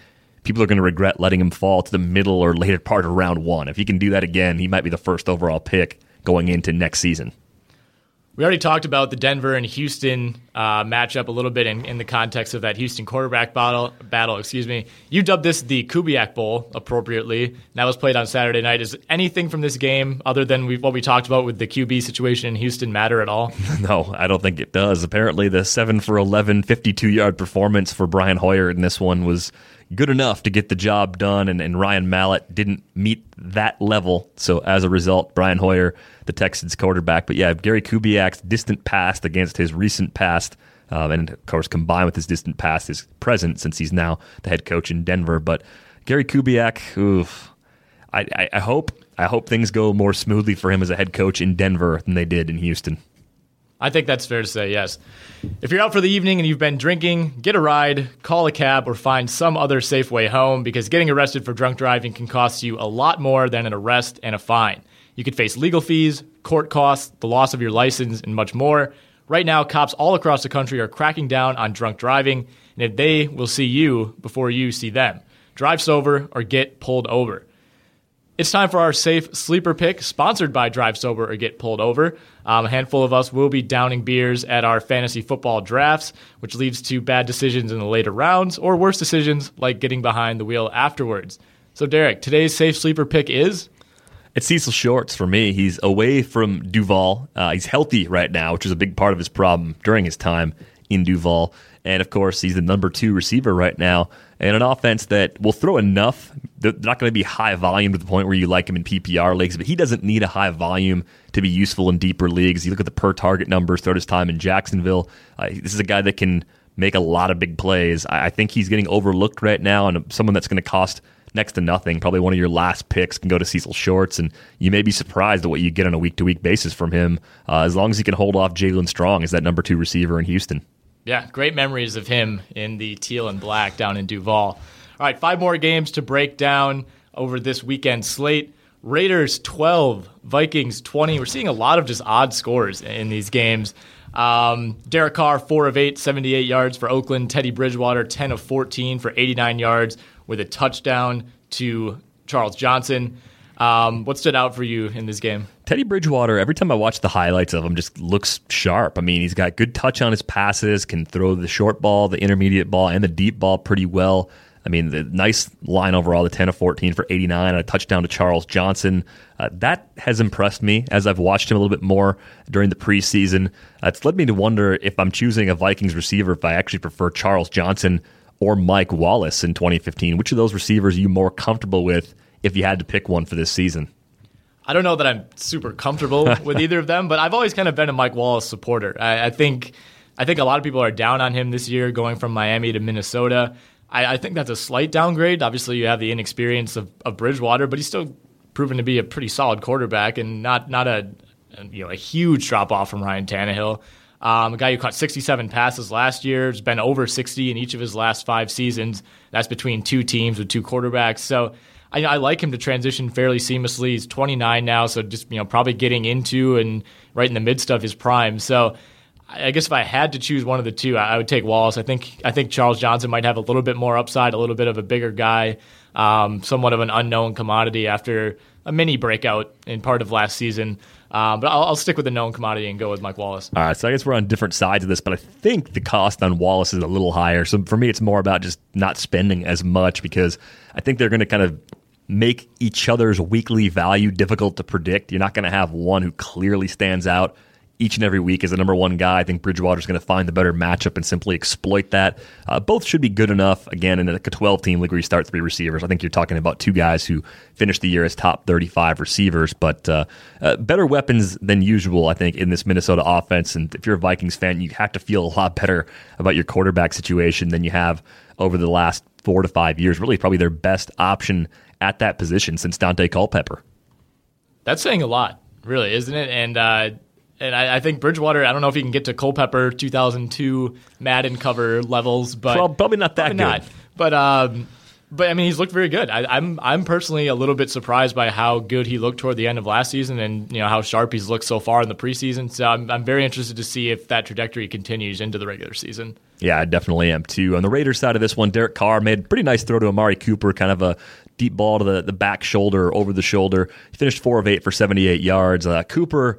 people are going to regret letting him fall to the middle or later part of round one. If he can do that again, he might be the first overall pick going into next season. We already talked about the Denver and Houston uh, matchup a little bit in, in the context of that Houston quarterback battle. Battle, excuse me. You dubbed this the Kubiak Bowl appropriately. That was played on Saturday night. Is anything from this game other than what we talked about with the QB situation in Houston matter at all? No, I don't think it does. Apparently, the 7 for 11, 52 yard performance for Brian Hoyer in this one was good enough to get the job done, and, and Ryan Mallett didn't meet that level. So, as a result, Brian Hoyer, the Texans quarterback. But yeah, Gary Kubiak's distant past against his recent past. Um, and of course, combined with his distant past, his present, since he's now the head coach in Denver. But Gary Kubiak, oof, I, I, I hope I hope things go more smoothly for him as a head coach in Denver than they did in Houston. I think that's fair to say, yes. If you're out for the evening and you've been drinking, get a ride, call a cab, or find some other safe way home because getting arrested for drunk driving can cost you a lot more than an arrest and a fine. You could face legal fees, court costs, the loss of your license, and much more. Right now, cops all across the country are cracking down on drunk driving, and if they will see you before you see them, drive sober or get pulled over. It's time for our safe sleeper pick, sponsored by Drive Sober or Get Pulled Over. Um, a handful of us will be downing beers at our fantasy football drafts, which leads to bad decisions in the later rounds or worse decisions like getting behind the wheel afterwards. So, Derek, today's safe sleeper pick is It's Cecil Shorts for me. He's away from Duval. Uh, he's healthy right now, which is a big part of his problem during his time in Duval. And of course, he's the number two receiver right now in an offense that will throw enough. They're not going to be high volume to the point where you like him in PPR leagues, but he doesn't need a high volume to be useful in deeper leagues. You look at the per target numbers throughout his time in Jacksonville. Uh, this is a guy that can make a lot of big plays. I, I think he's getting overlooked right now, and someone that's going to cost next to nothing. Probably one of your last picks can go to Cecil Shorts, and you may be surprised at what you get on a week to week basis from him. Uh, as long as he can hold off Jaelen Strong as that number two receiver in Houston. Yeah, great memories of him in the teal and black down in Duval. All right, five more games to break down over this weekend slate. Raiders 12, Vikings 20. We're seeing a lot of just odd scores in these games. Um, Derek Carr, 4 of 8, 78 yards for Oakland. Teddy Bridgewater, 10 of 14 for 89 yards with a touchdown to Charles Johnson. Um, what stood out for you in this game? Teddy Bridgewater, every time I watch the highlights of him, just looks sharp. I mean, he's got good touch on his passes, can throw the short ball, the intermediate ball, and the deep ball pretty well. I mean, the nice line overall, the 10 of 14 for 89, and a touchdown to Charles Johnson. Uh, that has impressed me as I've watched him a little bit more during the preseason. Uh, it's led me to wonder if I'm choosing a Vikings receiver, if I actually prefer Charles Johnson or Mike Wallace in 2015. Which of those receivers are you more comfortable with if you had to pick one for this season? I don't know that I'm super comfortable with either of them, but I've always kind of been a Mike Wallace supporter. I, I think I think a lot of people are down on him this year, going from Miami to Minnesota. I, I, think that's a slight downgrade. Obviously, you have the inexperience of, of Bridgewater, but he's still proven to be a pretty solid quarterback and not not a you know a huge drop off from Ryan Tannehill. Um, a guy who caught 67 passes last year has been over 60 in each of his last five seasons. That's between two teams with two quarterbacks. So I, I, like him to transition fairly seamlessly. He's 29 now, so just you know probably getting into and right in the midst of his prime. So I guess if I had to choose one of the two, I would take Wallace. I think I think Charles Johnson might have a little bit more upside, a little bit of a bigger guy, um, somewhat of an unknown commodity after a mini breakout in part of last season. Um, but I'll, I'll, stick with the known commodity and go with Mike Wallace. All right, so I guess we're on different sides of this, but I think the cost on Wallace is a little higher. So for me, it's more about just not spending as much because I think they're going to kind of make each other's weekly value difficult to predict. You're not going to have one who clearly stands out each and every week as the number one guy. I think Bridgewater's going to find the better matchup and simply exploit that. Uh, both should be good enough. Again, in a 12 team league where you start three receivers, I think you're talking about two guys who finished the year as top 35 receivers, but uh, uh, better weapons than usual, I think, in this Minnesota offense. And if you're a Vikings fan, you have to feel a lot better about your quarterback situation than you have over the last four to five years. Really, probably their best option at that position since Daunte Culpepper. That's saying a lot, really, isn't it? And uh, and I, I, think Bridgewater. I don't know if he can get to Culpepper 2002 Madden cover levels, but well, probably not that probably good. Not. But um, but I mean, he's looked very good. I, I'm I'm personally a little bit surprised by how good he looked toward the end of last season, and you know how sharp he's looked so far in the preseason. So I'm I'm very interested to see if that trajectory continues into the regular season. Yeah, I definitely am too. On the Raiders side of this one, Derek Carr made a pretty nice throw to Amari Cooper, kind of a deep ball to the, the back shoulder, over the shoulder. He finished four of eight for 78 yards. Uh, Cooper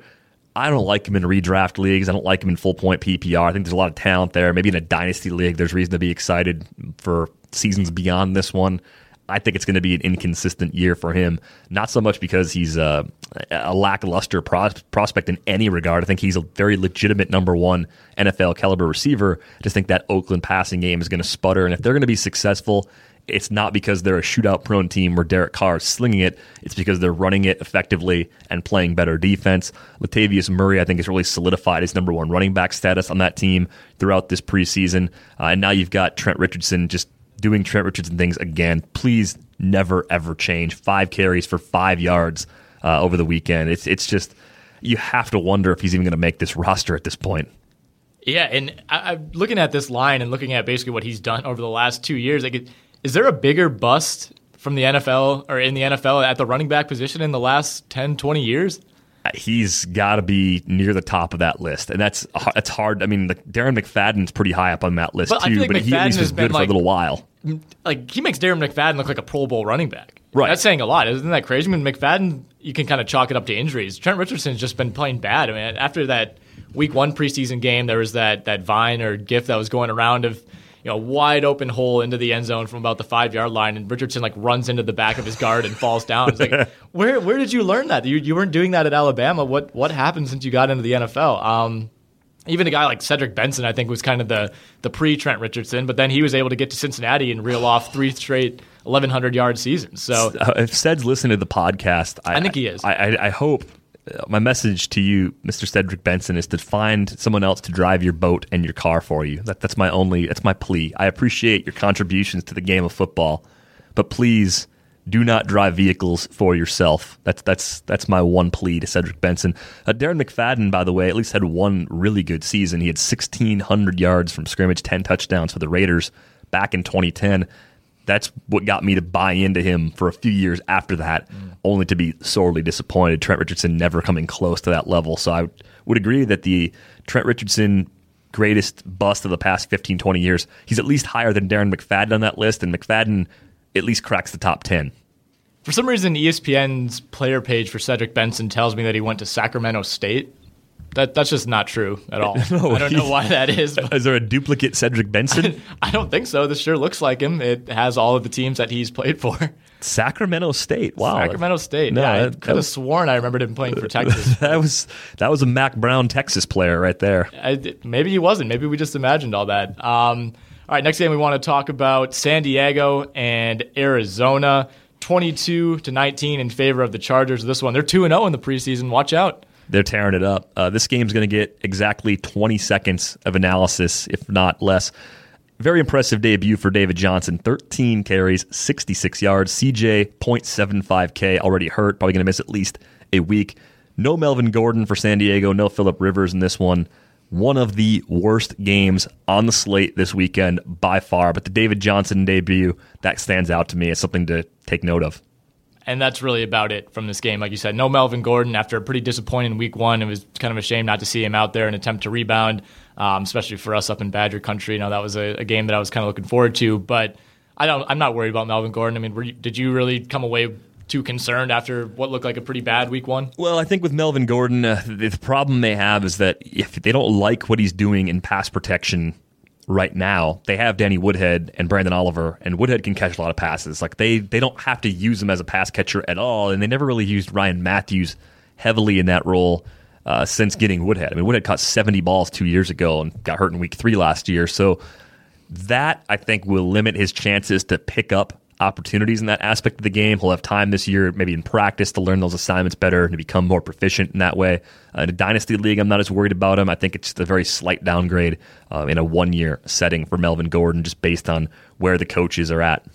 I don't like him in redraft leagues. I don't like him in full point PPR. I think there's a lot of talent there. Maybe in a dynasty league, there's reason to be excited for seasons beyond this one. I think it's going to be an inconsistent year for him. Not so much because he's a, a lackluster pros- prospect in any regard. I think he's a very legitimate number one NFL caliber receiver. I just think that Oakland passing game is going to sputter. And if they're going to be successful it's not because they're a shootout prone team where Derek Carr is slinging it. It's because they're running it effectively and playing better defense. Latavius Murray, I think, has really solidified his number one running back status on that team throughout this preseason. Uh, and now you've got Trent Richardson just doing Trent Richardson things again. Please never, ever change. Five carries for five yards uh, over the weekend. It's, it's just, you have to wonder if he's even going to make this roster at this point. Yeah, and I, am looking at this line and looking at basically what he's done over the last two years. Like, it, is there a bigger bust from the NFL or in the NFL at the running back position in the last 10, 20 years? He's got to be near the top of that list, and that's that's hard. I mean, the, Darren McFadden's pretty high up on that list but too, like but McFadden he at least was good like, for a little while. Like he makes Darren McFadden look like a Pro Bowl running back. Right, that's saying a lot, isn't that crazy? I mean, McFadden, you can kind of chalk it up to injuries. Trent Richardson's just been playing bad. I mean, after that Week One preseason game, there was that that Vine or GIF that was going around of you know, wide open hole into the end zone from about the five yard line, and Richardson like runs into the back of his guard and falls down. It's like, where where did you learn that? You you weren't doing that at Alabama. What what happened since you got into the NFL? Um, even a guy like Cedric Benson, I think, was kind of the the pre Trent Richardson, but then he was able to get to Cincinnati and reel off three straight 1,100 yard seasons. So uh, if Ced's listening to the podcast, I, I think he is. I, I, I hope my message to you, Mr. Cedric Benson, is to find someone else to drive your boat and your car for you. That, that's my only, that's my plea. I appreciate your contributions to the game of football, but please do not drive vehicles for yourself. That's that's that's my one plea to Cedric Benson. Uh, Darren McFadden, by the way, at least had one really good season. He had 1,600 yards from scrimmage, 10 touchdowns for the Raiders back in 2010. That's what got me to buy into him for a few years after that, mm. only to be sorely disappointed. Trent Richardson never coming close to that level. So I would agree that the Trent Richardson greatest bust of the past 15, 20 years, he's at least higher than Darren McFadden on that list, and McFadden at least cracks the top 10. For some reason, ESPN's player page for Cedric Benson tells me that he went to Sacramento State. That that's just not true at all. no, I don't know why that is. Is there a duplicate Cedric Benson? I, I don't think so. This sure looks like him. It has all of the teams that he's played for. Sacramento State. Wow. Sacramento State. No, yeah, I could have sworn I remembered him playing for Texas. that was that was a Mack Brown Texas player right there. I, maybe he wasn't. Maybe we just imagined all that. Um, all right, next game we want to talk about San Diego and Arizona. 22 to 19 in favor of the Chargers. This one, they're 2 and 0 in the preseason. Watch out. They're tearing it up. Uh, this game's going to get exactly 20 seconds of analysis, if not less. Very impressive debut for David Johnson. 13 carries, 66 yards. CJ, 0.75K, already hurt. Probably going to miss at least a week. No Melvin Gordon for San Diego. No Philip Rivers in this one one of the worst games on the slate this weekend by far. But the David Johnson debut, that stands out to me as something to take note of. And that's really about it from this game. Like you said, no Melvin Gordon after a pretty disappointing week one. It was kind of a shame not to see him out there and attempt to rebound, um, especially for us up in Badger country. You know, that was a, a, game that I was kind of looking forward to. But I don't, I'm not worried about Melvin Gordon. I mean, you, did you really come away too concerned after what looked like a pretty bad week one? Well, I think with Melvin Gordon, uh, the problem they have is that if they don't like what he's doing in pass protection right now, they have Danny Woodhead and Branden Oliver, and Woodhead can catch a lot of passes. Like they they don't have to use him as a pass catcher at all, and they never really used Ryan Mathews heavily in that role. Uh, since getting Woodhead, I mean, Woodhead caught 70 balls two years ago and got hurt in week three last year. So that I think will limit his chances to pick up opportunities in that aspect of the game. He'll have time this year, maybe in practice, to learn those assignments better and to become more proficient in that way. Uh, in a dynasty league, I'm not as worried about him. I think it's a very slight downgrade uh, in a one year setting for Melvin Gordon, just based on where the coaches are at.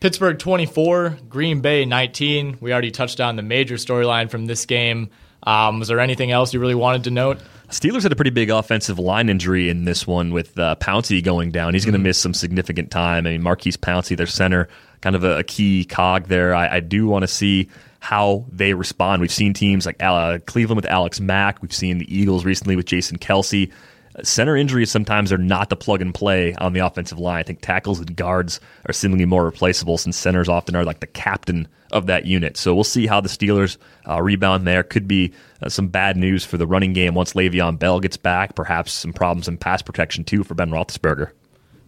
Pittsburgh 24, Green Bay 19. We already touched on the major storyline from this game. Um, was there anything else you really wanted to note? Steelers had a pretty big offensive line injury in this one with uh, Pouncey going down. He's going to mm-hmm. miss some significant time. I mean, Maurkice Pouncey, their center, kind of a, a key cog there. I, I do want to see how they respond. We've seen teams like uh, Cleveland with Alex Mack. We've seen the Eagles recently with Jason Kelce center injuries sometimes are not the plug and play on the offensive line. I think tackles and guards are seemingly more replaceable since centers often are like the captain of that unit. So we'll see how the Steelers uh, rebound there. Could be uh, some bad news for the running game once Le'Veon Bell gets back. Perhaps some problems in pass protection too for Ben Roethlisberger.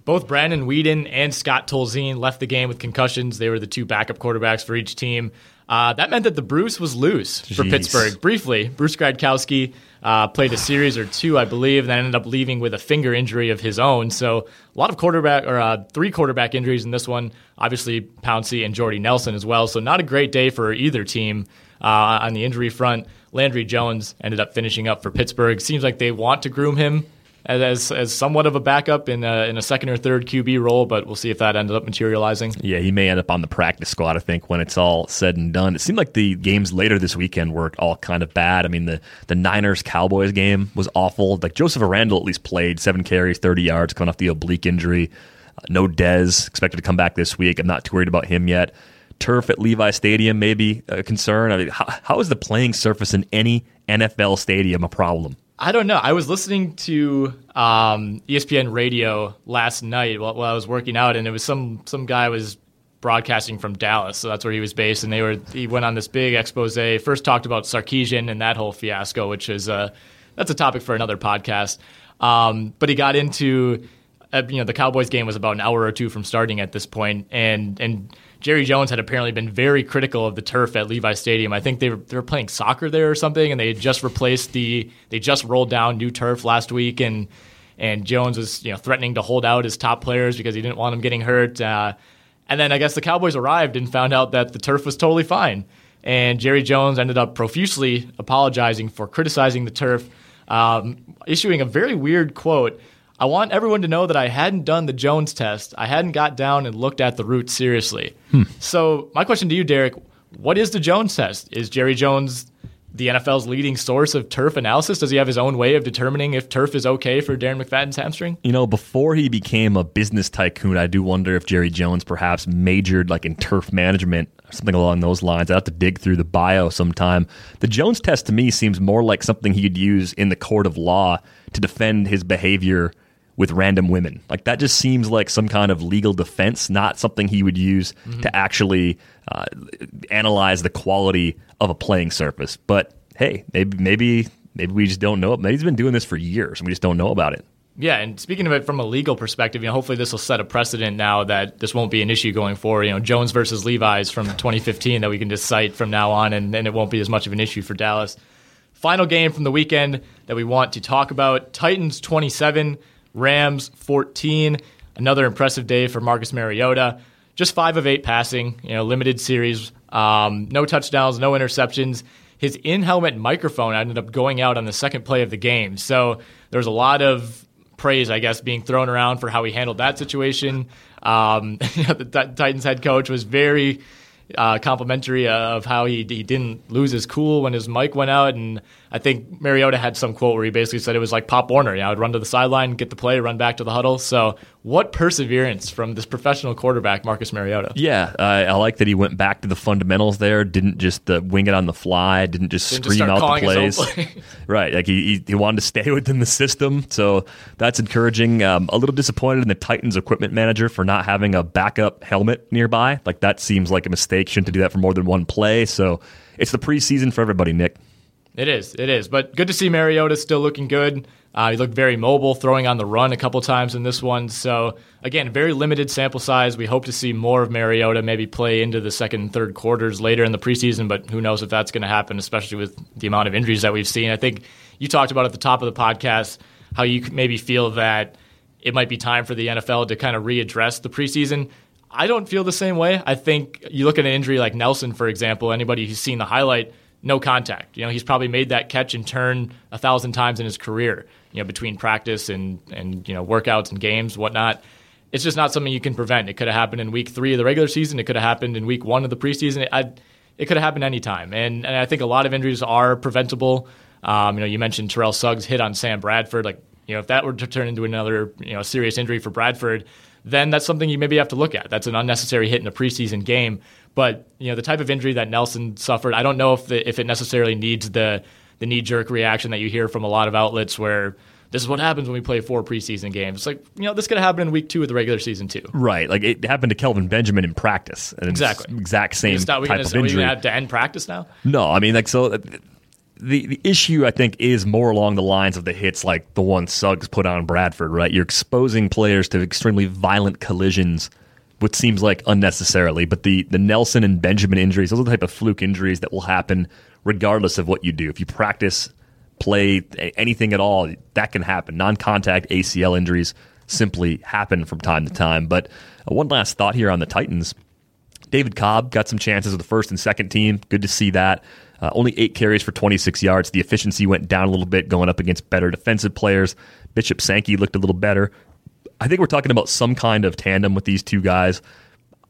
Both Brandon Weeden and Scott Tolzien left the game with concussions. They were the two backup quarterbacks for each team. Uh, that meant that the Bruce was loose for Jeez. Pittsburgh briefly. Bruce Gradkowski uh, played a series or two, I believe, and then ended up leaving with a finger injury of his own. So a lot of quarterback or uh, three quarterback injuries in this one. Obviously, Pouncey and Jordy Nelson as well. So not a great day for either team uh, on the injury front. Landry Jones ended up finishing up for Pittsburgh. Seems like they want to groom him as as somewhat of a backup in a, in a second or third QB role, but we'll see if that ended up materializing. Yeah, he may end up on the practice squad. I think when it's all said and done, it seemed like the games later this weekend were all kind of bad. I mean, the the Niners Cowboys game was awful. Like Joseph Randle at least played seven carries, thirty yards, coming off the oblique injury. Uh, no Dez expected to come back this week. I'm not too worried about him yet. Turf at Levi Stadium maybe a concern. I mean, how, how is the playing surface in any NFL stadium a problem? I don't know. I was listening to um, ESPN radio last night while, while, I was working out, and it was some some guy was broadcasting from Dallas, so that's where he was based, and they were he went on this big expose. First talked about Sarkisian and that whole fiasco, which is uh, that's a topic for another podcast. Um, but he got into uh, you know the Cowboys game was about an hour or two from starting at this point, and and Jerry Jones had apparently been very critical of the turf at Levi Stadium. I think they were, they were playing soccer there or something, and they had just replaced the they just rolled down new turf last week, and and Jones was you know threatening to hold out his top players because he didn't want them getting hurt. Uh, and then I guess the Cowboys arrived and found out that the turf was totally fine, and Jerry Jones ended up profusely apologizing for criticizing the turf, um, issuing a very weird quote. I want everyone to know that I hadn't done the Jones test. I hadn't got down and looked at the roots seriously. Hmm. So, my question to you, Derek, what is the Jones test? Is Jerry Jones the NFL's leading source of turf analysis? Does he have his own way of determining if turf is okay for Darren McFadden's hamstring? You know, before he became a business tycoon, I do wonder if Jerry Jones perhaps majored like in turf management or something along those lines. I'd have to dig through the bio sometime. The Jones test to me seems more like something he could use in the court of law to defend his behavior with random women. Like that just seems like some kind of legal defense, not something he would use mm-hmm. to actually uh, analyze the quality of a playing surface. But hey, maybe maybe maybe we just don't know it. Maybe he's been doing this for years and we just don't know about it. Yeah, and speaking of it from a legal perspective, you know, hopefully this will set a precedent now that this won't be an issue going forward. You know, Jones versus Levi's from 2015 that we can just cite from now on, and, and it won't be as much of an issue for Dallas. Final game from the weekend that we want to talk about: Titans 27, Rams 14. Another impressive day for Marcus Mariota. Just five of eight passing, you know, limited series, um, no touchdowns, no interceptions. His in helmet microphone ended up going out on the second play of the game. So there's a lot of praise, I guess, being thrown around for how he handled that situation. Um, the Titans head coach was very uh, complimentary of how he, he didn't lose his cool when his mic went out. And I think Mariota had some quote where he basically said it was like Pop Warner. You know, I would run to the sideline, get the play, run back to the huddle. So, what perseverance from this professional quarterback, Marcus Mariota? Yeah, uh, I like that he went back to the fundamentals there. Didn't just uh, wing it on the fly. Didn't just didn't scream just out the plays. Play. right, like he, he, he wanted to stay within the system. So that's encouraging. Um, a little disappointed in the Titans equipment manager for not having a backup helmet nearby. Like that seems like a mistake. Shouldn't to do that for more than one play. So it's the preseason for everybody, Nick. It is. It is. But good to see Mariota still looking good. Uh, he looked very mobile, throwing on the run a couple times in this one. So, again, very limited sample size. We hope to see more of Mariota maybe play into the second and third quarters later in the preseason, but who knows if that's going to happen, especially with the amount of injuries that we've seen. I think you talked about at the top of the podcast how you maybe feel that it might be time for the NFL to kind of readdress the preseason. I don't feel the same way. I think you look at an injury like Nelson, for example, anybody who's seen the highlight, no contact. You know, he's probably made that catch and turn a thousand times in his career, you know, between practice and, and you know, workouts and games, whatnot. It's just not something you can prevent. It could have happened in week three of the regular season. It could have happened in week one of the preseason. It, it could have happened anytime. And, and I think a lot of injuries are preventable. Um, you know, you mentioned Terrell Suggs hit on Sam Bradford. Like, you know, if that were to turn into another, you know, serious injury for Bradford, then that's something you maybe have to look at. That's an unnecessary hit in a preseason game. But you know the type of injury that Nelson suffered, I don't know if the, if it necessarily needs the the knee jerk reaction that you hear from a lot of outlets where this is what happens when we play four preseason games. It's like, you know, this could happen in week two of the regular season too. Right. Like it happened to Kelvin Benjamin in practice. exactly. Exact same type gonna, of injury. Are we have to end practice now? No, I mean, like, so uh, the the issue I think is more along the lines of the hits like the one Suggs put on Bradford, right? You're exposing players to extremely violent collisions, which seems like unnecessarily. But the the Nelson and Benjamin injuries, those are the type of fluke injuries that will happen regardless of what you do. If you practice, play anything at all, that can happen. Non-contact ACL injuries simply happen from time to time. But uh, one last thought here on the Titans. David Cobb got some chances with the first and second team. Good to see that. Uh, only eight carries for 26 yards. The efficiency went down a little bit going up against better defensive players. Bishop Sankey looked a little better. I think we're talking about some kind of tandem with these two guys.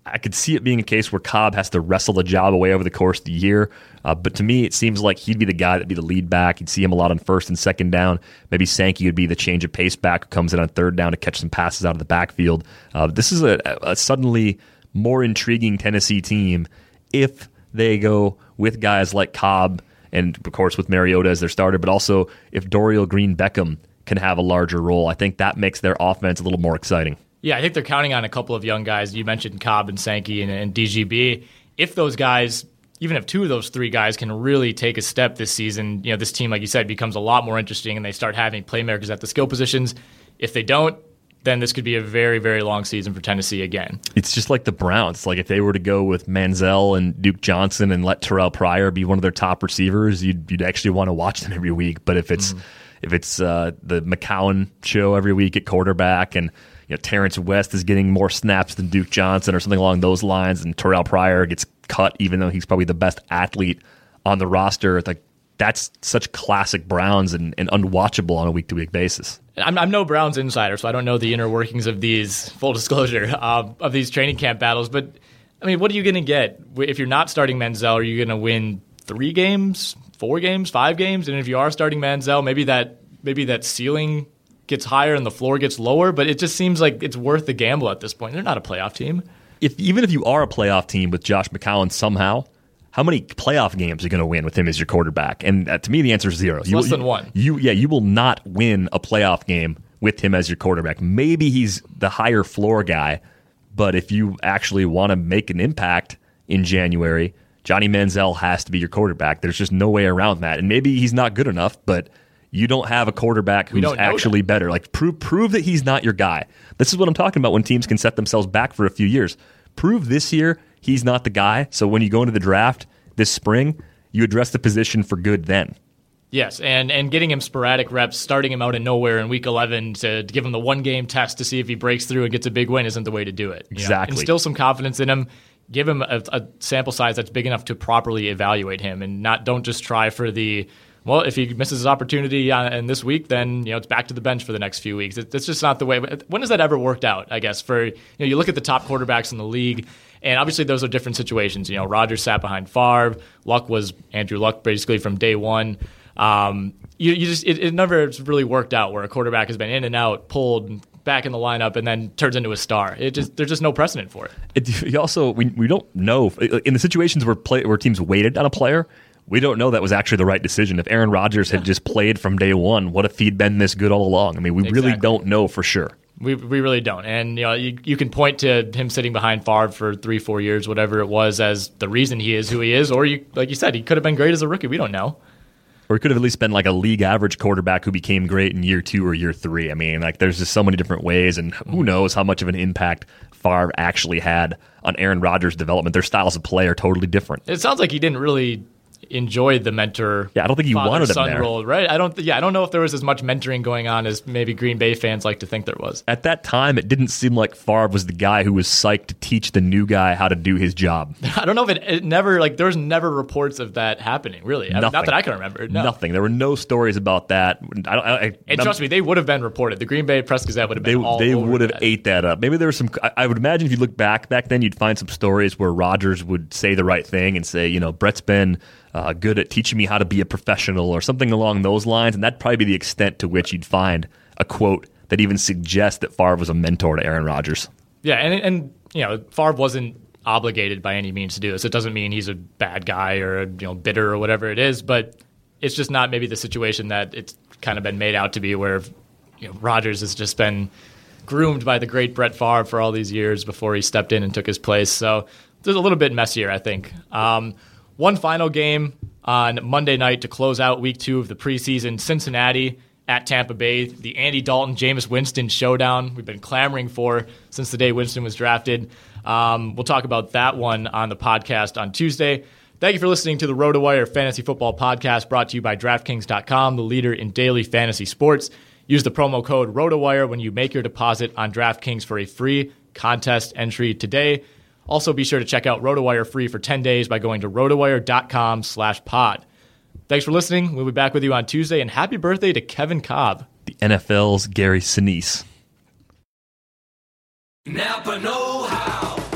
I could see it being a case where Cobb has to wrestle the job away over the course of the year. Uh, but to me, it seems like he'd be the guy that'd be the lead back. You'd see him a lot on first and second down. Maybe Sankey would be the change of pace back who comes in on third down to catch some passes out of the backfield. Uh, this is a, a suddenly more intriguing Tennessee team if they go with guys like Cobb and, of course, with Mariota as their starter, but also if Dorial Green Beckham can have a larger role, I think that makes their offense a little more exciting. Yeah, I think they're counting on a couple of young guys. You mentioned Cobb and Sankey and, and DGB. If those guys even if two of those three guys can really take a step this season, you know, this team, like you said, becomes a lot more interesting and they start having playmakers at the skill positions. If they don't, then this could be a very, very long season for Tennessee again. It's just like the Browns. Like if they were to go with Manziel and Duke Johnson and let Terrell Pryor be one of their top receivers, you'd, you'd actually want to watch them every week. But if it's mm. If it's uh, the McCown show every week at quarterback and you know Terrance West is getting more snaps than Duke Johnson or something along those lines, and Terrell Pryor gets cut even though he's probably the best athlete on the roster, like that's such classic Browns and, and unwatchable on a week to week basis. I'm, I'm, no Browns insider, so I don't know the inner workings of these, full disclosure, uh, of these training camp battles. But, I mean, what are you going to get? If you're not starting Manziel, are you going to win three games, four games, five games? And if you are starting Manziel, maybe that maybe that ceiling gets higher and the floor gets lower, but it just seems like it's worth the gamble at this point. They're not a playoff team. If Even if you are a playoff team with Josh McCown somehow – how many playoff games are you going to win with him as your quarterback? And uh, to me, the answer is zero. You, less than one. You, yeah, you will not win a playoff game with him as your quarterback. Maybe he's the higher floor guy, but if you actually want to make an impact in January, Johnny Manziel has to be your quarterback. There's just no way around that. And maybe he's not good enough, but you don't have a quarterback who's actually that. better. Like prove prove that he's not your guy. This is what I'm talking about when teams can set themselves back for a few years. Prove this year he's not the guy. So when you go into the draft this spring, you address the position for good then. Yes, and and getting him sporadic reps, starting him out of nowhere in week 11 to, to give him the one game test to see if he breaks through and gets a big win isn't the way to do it. Exactly. Instill some confidence in him. Give him a, a sample size that's big enough to properly evaluate him, and not don't just try for the well, if he misses his opportunity uh, in this week, then you know it's back to the bench for the next few weeks. It's just not the way. When has that ever worked out? I guess for you know you look at the top quarterbacks in the league, and obviously those are different situations. You know, Rodgers sat behind Favre. Luck was Andrew Luck basically from day one. Um, you, you, just it, it never really worked out where a quarterback has been in and out, pulled back in the lineup, and then turns into a star. It just there's just no precedent for it. it you also we, we don't know in the situations where play where teams waited on a player we don't know that was actually the right decision. If Aaron Rodgers had just played from day one, what if he'd been this good all along? I mean, we exactly. really don't know for sure. We, we really don't. And you know, you, you can point to him sitting behind Favre for three, four years, whatever it was, as the reason he is who he is. Or you, like you said, he could have been great as a rookie. We don't know. Or he could have at least been like a league average quarterback who became great in year two or year three. I mean, like there's just so many different ways, and who knows how much of an impact Favre actually had on Aaron Rodgers' development. Their styles of play are totally different. It sounds like he didn't really enjoyed the mentor. Yeah, I don't think he wanted son there. role, right? I don't. Yeah, I don't know if there was as much mentoring going on as maybe Green Bay fans like to think there was. At that time, it didn't seem like Favre was the guy who was psyched to teach the new guy how to do his job. I don't know if it, it never like there's never reports of that happening. Really, Nothing. not that I can remember. No. Nothing. There were no stories about that. I don't. I, and trust me, they would have been reported. The Green Bay Press Gazette would have been. They, they would have ate that up. Maybe there was some. I, I would imagine if you look back back then, you'd find some stories where Rodgers would say the right thing and say, you know, Brett's been uh, good at teaching me how to be a professional or something along those lines. And that'd probably be the extent to which you'd find a quote that even suggests that Favre was a mentor to Aaron Rodgers. Yeah, and and you know Favre wasn't obligated by any means to do this. It doesn't mean he's a bad guy or you know bitter or whatever it is, but it's just not maybe the situation that it's kind of been made out to be, where you know Rodgers has just been groomed by the great Brett Favre for all these years before he stepped in and took his place. So it's a little bit messier, I think. Um, one final game on Monday night to close out week two of the preseason Cincinnati at Tampa Bay, the Andy Dalton Jameis Winston showdown we've been clamoring for since the day Winston was drafted. Um, we'll talk about that one on the podcast on Tuesday. Thank you for listening to the RotoWire Fantasy Football Podcast brought to you by DraftKings.com, the leader in daily fantasy sports. Use the promo code RotoWire when you make your deposit on DraftKings for a free contest entry today. Also, be sure to check out RotoWire free for 10 days by going to rotowire.com slash pod. Thanks for listening. We'll be back with you on Tuesday, and happy birthday to Kevin Cobb. The NFL's Gary Sinise. Napa Know How.